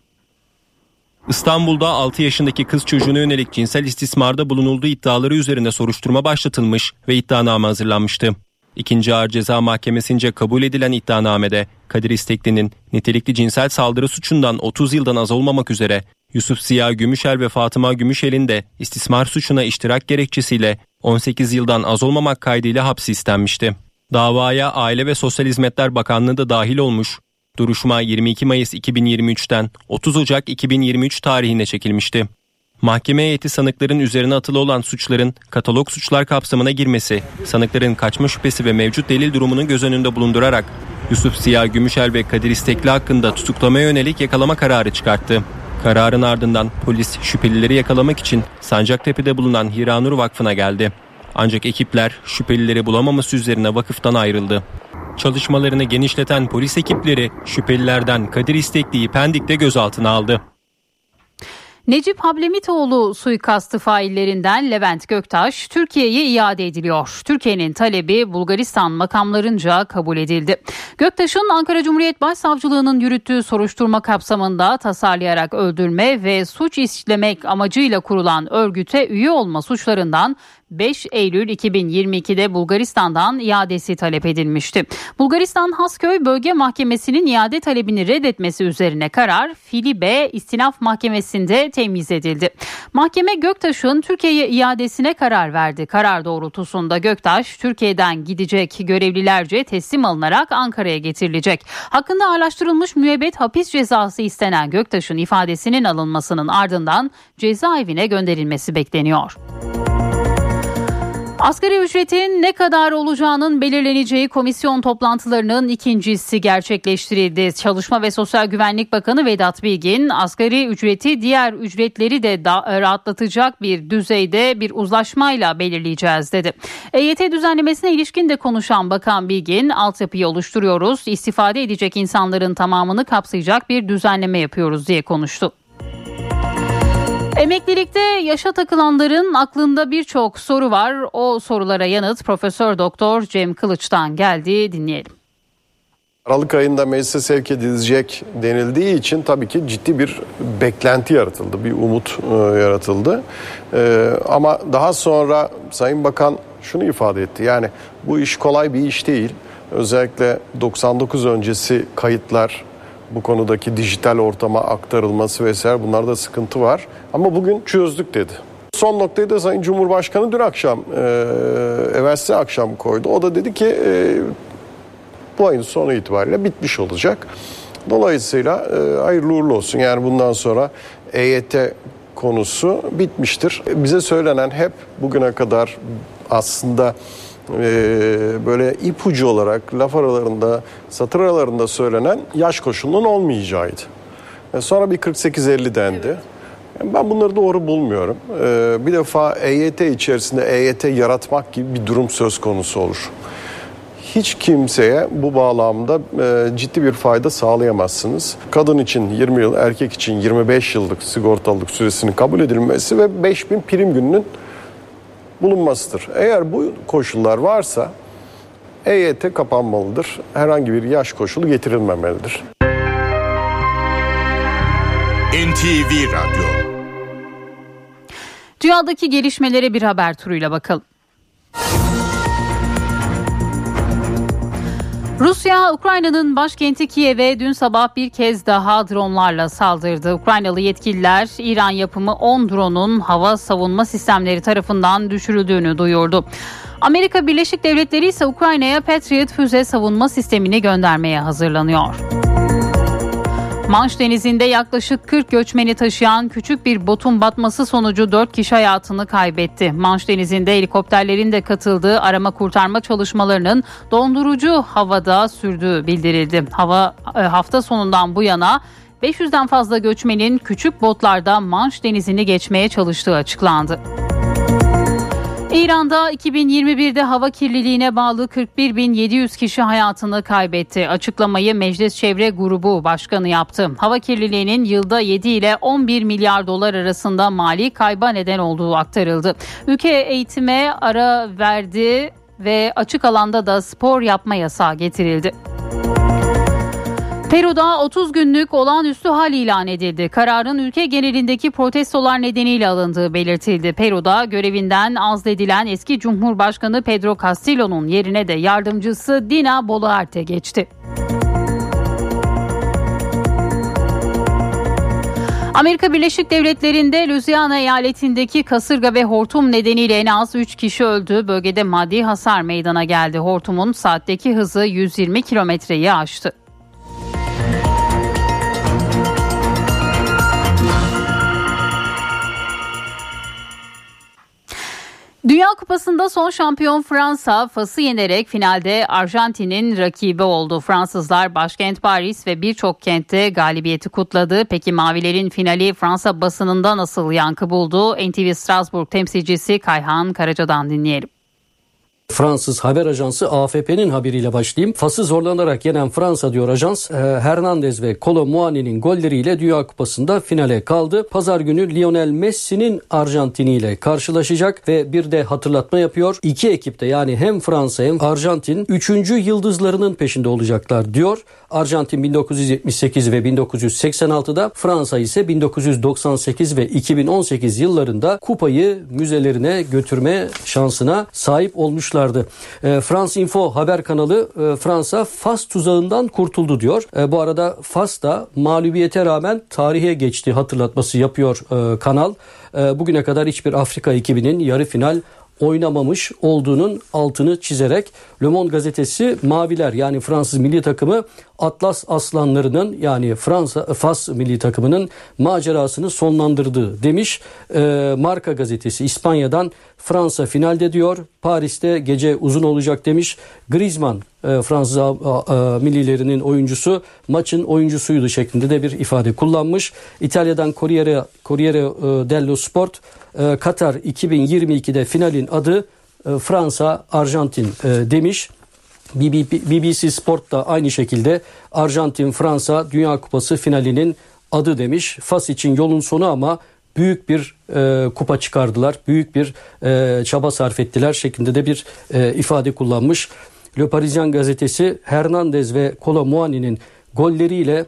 İstanbul'da 6 yaşındaki kız çocuğuna yönelik cinsel istismarda bulunulduğu iddiaları üzerinde soruşturma başlatılmış ve iddianame hazırlanmıştı. İkinci Ağır Ceza Mahkemesi'nce kabul edilen iddianamede Kadir İstekli'nin nitelikli cinsel saldırı suçundan 30 yıldan az olmamak üzere Yusuf Ziya Gümüşel ve Fatıma Gümüşel'in de istismar suçuna iştirak gerekçesiyle 18 yıldan az olmamak kaydıyla hapsi istenmişti. Davaya Aile ve Sosyal Hizmetler Bakanlığı da dahil olmuş. Duruşma 22 Mayıs 2023'ten 30 Ocak 2023 tarihine çekilmişti. Mahkeme heyeti sanıkların üzerine atılı olan suçların katalog suçlar kapsamına girmesi, sanıkların kaçma şüphesi ve mevcut delil durumunu göz önünde bulundurarak Yusuf Siyah Gümüşel ve Kadir İstekli hakkında tutuklamaya yönelik yakalama kararı çıkarttı. Kararın ardından polis şüphelileri yakalamak için Sancaktepe'de bulunan Hiranur Vakfı'na geldi. Ancak ekipler şüphelileri bulamaması üzerine vakıftan ayrıldı. Çalışmalarını genişleten polis ekipleri şüphelilerden Kadir İstekli'yi Pendik'te gözaltına aldı. Necip Hablemitoğlu suikastı faillerinden Levent Göktaş Türkiye'ye iade ediliyor. Türkiye'nin talebi Bulgaristan makamlarınca kabul edildi. Göktaş'ın Ankara Cumhuriyet Başsavcılığı'nın yürüttüğü soruşturma kapsamında tasarlayarak öldürme ve suç işlemek amacıyla kurulan örgüte üye olma suçlarından 5 Eylül 2022'de Bulgaristan'dan iadesi talep edilmişti. Bulgaristan Hasköy Bölge Mahkemesi'nin iade talebini reddetmesi üzerine karar Filibe İstinaf Mahkemesi'nde temiz edildi. Mahkeme Göktaş'ın Türkiye'ye iadesine karar verdi. Karar doğrultusunda Göktaş Türkiye'den gidecek görevlilerce teslim alınarak Ankara'ya getirilecek. Hakkında araştırılmış müebbet hapis cezası istenen Göktaş'ın ifadesinin alınmasının ardından cezaevine gönderilmesi bekleniyor. Asgari ücretin ne kadar olacağının belirleneceği komisyon toplantılarının ikincisi gerçekleştirildi. Çalışma ve Sosyal Güvenlik Bakanı Vedat Bilgin, asgari ücreti diğer ücretleri de rahatlatacak bir düzeyde bir uzlaşmayla belirleyeceğiz dedi. EYT düzenlemesine ilişkin de konuşan Bakan Bilgin, altyapıyı oluşturuyoruz, istifade edecek insanların tamamını kapsayacak bir düzenleme yapıyoruz diye konuştu. Emeklilikte yaşa takılanların aklında birçok soru var. O sorulara yanıt Profesör Doktor Cem Kılıç'tan geldi. Dinleyelim. Aralık ayında meclise sevk edilecek denildiği için tabii ki ciddi bir beklenti yaratıldı, bir umut e, yaratıldı. E, ama daha sonra Sayın Bakan şunu ifade etti. Yani bu iş kolay bir iş değil. Özellikle 99 öncesi kayıtlar, bu konudaki dijital ortama aktarılması vesaire bunlarda sıkıntı var. Ama bugün çözdük dedi. Son noktayı da Sayın Cumhurbaşkanı dün akşam, e, evvelsi akşam koydu. O da dedi ki e, bu ayın sonu itibariyle bitmiş olacak. Dolayısıyla e, hayırlı uğurlu olsun. Yani bundan sonra EYT konusu bitmiştir. Bize söylenen hep bugüne kadar aslında böyle ipucu olarak laf aralarında, satır aralarında söylenen yaş koşulunun olmayacağıydı. E, sonra bir 48-50 dendi. Ben bunları doğru bulmuyorum. E, bir defa EYT içerisinde EYT yaratmak gibi bir durum söz konusu olur. Hiç kimseye bu bağlamda e, ciddi bir fayda sağlayamazsınız. Kadın için 20 yıl, erkek için 25 yıllık sigortalılık süresinin kabul edilmesi ve 5000 prim gününün bulunmasıdır. Eğer bu koşullar varsa EYT kapanmalıdır. Herhangi bir yaş koşulu getirilmemelidir. NTV Radyo Dünyadaki gelişmelere bir haber turuyla bakalım. Rusya, Ukrayna'nın başkenti Kiev'e dün sabah bir kez daha dronlarla saldırdı. Ukraynalı yetkililer İran yapımı 10 dronun hava savunma sistemleri tarafından düşürüldüğünü duyurdu. Amerika Birleşik Devletleri ise Ukrayna'ya Patriot füze savunma sistemini göndermeye hazırlanıyor. Manş Denizi'nde yaklaşık 40 göçmeni taşıyan küçük bir botun batması sonucu 4 kişi hayatını kaybetti. Manş Denizi'nde helikopterlerin de katıldığı arama kurtarma çalışmalarının dondurucu havada sürdüğü bildirildi. Hava e, hafta sonundan bu yana 500'den fazla göçmenin küçük botlarda Manş Denizi'ni geçmeye çalıştığı açıklandı. İran'da 2021'de hava kirliliğine bağlı 41.700 kişi hayatını kaybetti. Açıklamayı Meclis Çevre Grubu Başkanı yaptı. Hava kirliliğinin yılda 7 ile 11 milyar dolar arasında mali kayba neden olduğu aktarıldı. Ülke eğitime ara verdi ve açık alanda da spor yapma yasağı getirildi. Peru'da 30 günlük olağanüstü hal ilan edildi. Kararın ülke genelindeki protestolar nedeniyle alındığı belirtildi. Peru'da görevinden azledilen eski Cumhurbaşkanı Pedro Castillo'nun yerine de yardımcısı Dina Boluarte geçti. Amerika Birleşik Devletleri'nde Louisiana eyaletindeki kasırga ve hortum nedeniyle en az 3 kişi öldü. Bölgede maddi hasar meydana geldi. Hortumun saatteki hızı 120 kilometreyi aştı. Dünya Kupası'nda son şampiyon Fransa Fas'ı yenerek finalde Arjantin'in rakibi oldu. Fransızlar başkent Paris ve birçok kentte galibiyeti kutladı. Peki Mavilerin finali Fransa basınında nasıl yankı buldu? NTV Strasbourg temsilcisi Kayhan Karaca'dan dinleyelim. Fransız haber ajansı AFP'nin haberiyle başlayayım. Fas'ı zorlanarak yenen Fransa diyor ajans. E, Hernandez ve Kolo Muani'nin golleriyle Dünya Kupası'nda finale kaldı. Pazar günü Lionel Messi'nin Arjantin'i ile karşılaşacak ve bir de hatırlatma yapıyor. İki ekipte yani hem Fransa hem Arjantin üçüncü yıldızlarının peşinde olacaklar diyor. Arjantin 1978 ve 1986'da Fransa ise 1998 ve 2018 yıllarında kupayı müzelerine götürme şansına sahip olmuşlardı. E, France Info haber kanalı e, Fransa Fas tuzağından kurtuldu diyor. E, bu arada Fas da mağlubiyete rağmen tarihe geçti hatırlatması yapıyor e, kanal. E, bugüne kadar hiçbir Afrika ekibinin yarı final oynamamış olduğunun altını çizerek Le Monde gazetesi Maviler yani Fransız milli takımı Atlas Aslanlarının yani Fransa Fas milli takımının macerasını sonlandırdı demiş. E, Marka gazetesi İspanya'dan Fransa finalde diyor. Paris'te gece uzun olacak demiş. Griezmann e, Fransız e, millilerinin oyuncusu maçın oyuncusuydu şeklinde de bir ifade kullanmış. İtalya'dan Corriere, Corriere e, dello Sport e, Katar 2022'de finalin adı e, Fransa Arjantin e, demiş. BBC Sport da aynı şekilde Arjantin Fransa Dünya Kupası finalinin adı demiş. Fas için yolun sonu ama büyük bir e, kupa çıkardılar. Büyük bir e, çaba sarf ettiler şeklinde de bir e, ifade kullanmış. Le Parisien gazetesi Hernandez ve Muani'nin golleriyle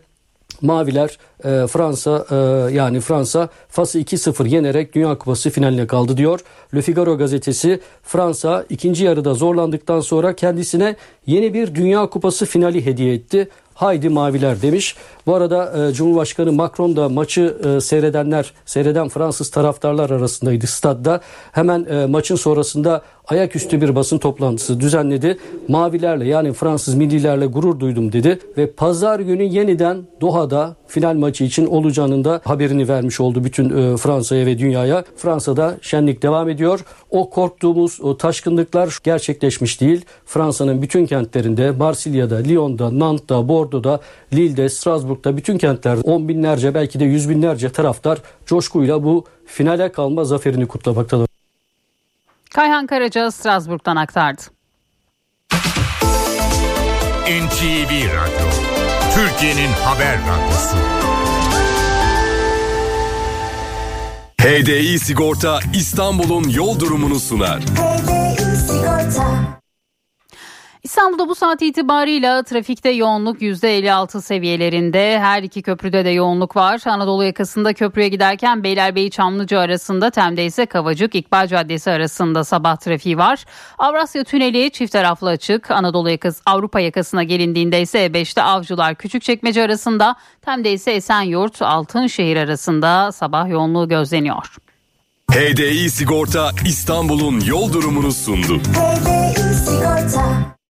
Maviler e, Fransa e, yani Fransa Fas'ı 2-0 yenerek Dünya Kupası finaline kaldı diyor. Le Figaro gazetesi Fransa ikinci yarıda zorlandıktan sonra kendisine yeni bir Dünya Kupası finali hediye etti. Haydi maviler demiş. Bu arada e, Cumhurbaşkanı Macron da maçı e, seyredenler, seyreden Fransız taraftarlar arasındaydı stadda. Hemen e, maçın sonrasında ayaküstü bir basın toplantısı düzenledi. Mavilerle yani Fransız millilerle gurur duydum dedi ve pazar günü yeniden Doha'da final maçı için olacağının da haberini vermiş oldu bütün e, Fransa'ya ve dünyaya. Fransa'da şenlik devam ediyor. O korktuğumuz o taşkınlıklar gerçekleşmiş değil. Fransa'nın bütün kentlerinde, Marsilya'da, Lyon'da, Nantes'da, Bordeaux'da, Lille'de, Strasbourg'da bütün kentlerde on binlerce belki de yüz binlerce taraftar coşkuyla bu finale kalma zaferini kutlamaktadır. Kayhan Karaca Strasbourg'dan aktardı. NTV Radyo, Türkiye'nin haber radyosu. HDI Sigorta İstanbul'un yol durumunu sunar. HDI Sigorta İstanbul'da bu saat itibarıyla trafikte yoğunluk %56 seviyelerinde. Her iki köprüde de yoğunluk var. Anadolu yakasında köprüye giderken Beylerbeyi Çamlıca arasında Tem'de ise Kavacık İkbal Caddesi arasında sabah trafiği var. Avrasya Tüneli çift taraflı açık. Anadolu yakası Avrupa yakasına gelindiğinde ise E5'te Avcılar Küçükçekmece arasında Tem'de ise Esenyurt Altınşehir arasında sabah yoğunluğu gözleniyor. HDI Sigorta İstanbul'un yol durumunu sundu. HDI Sigorta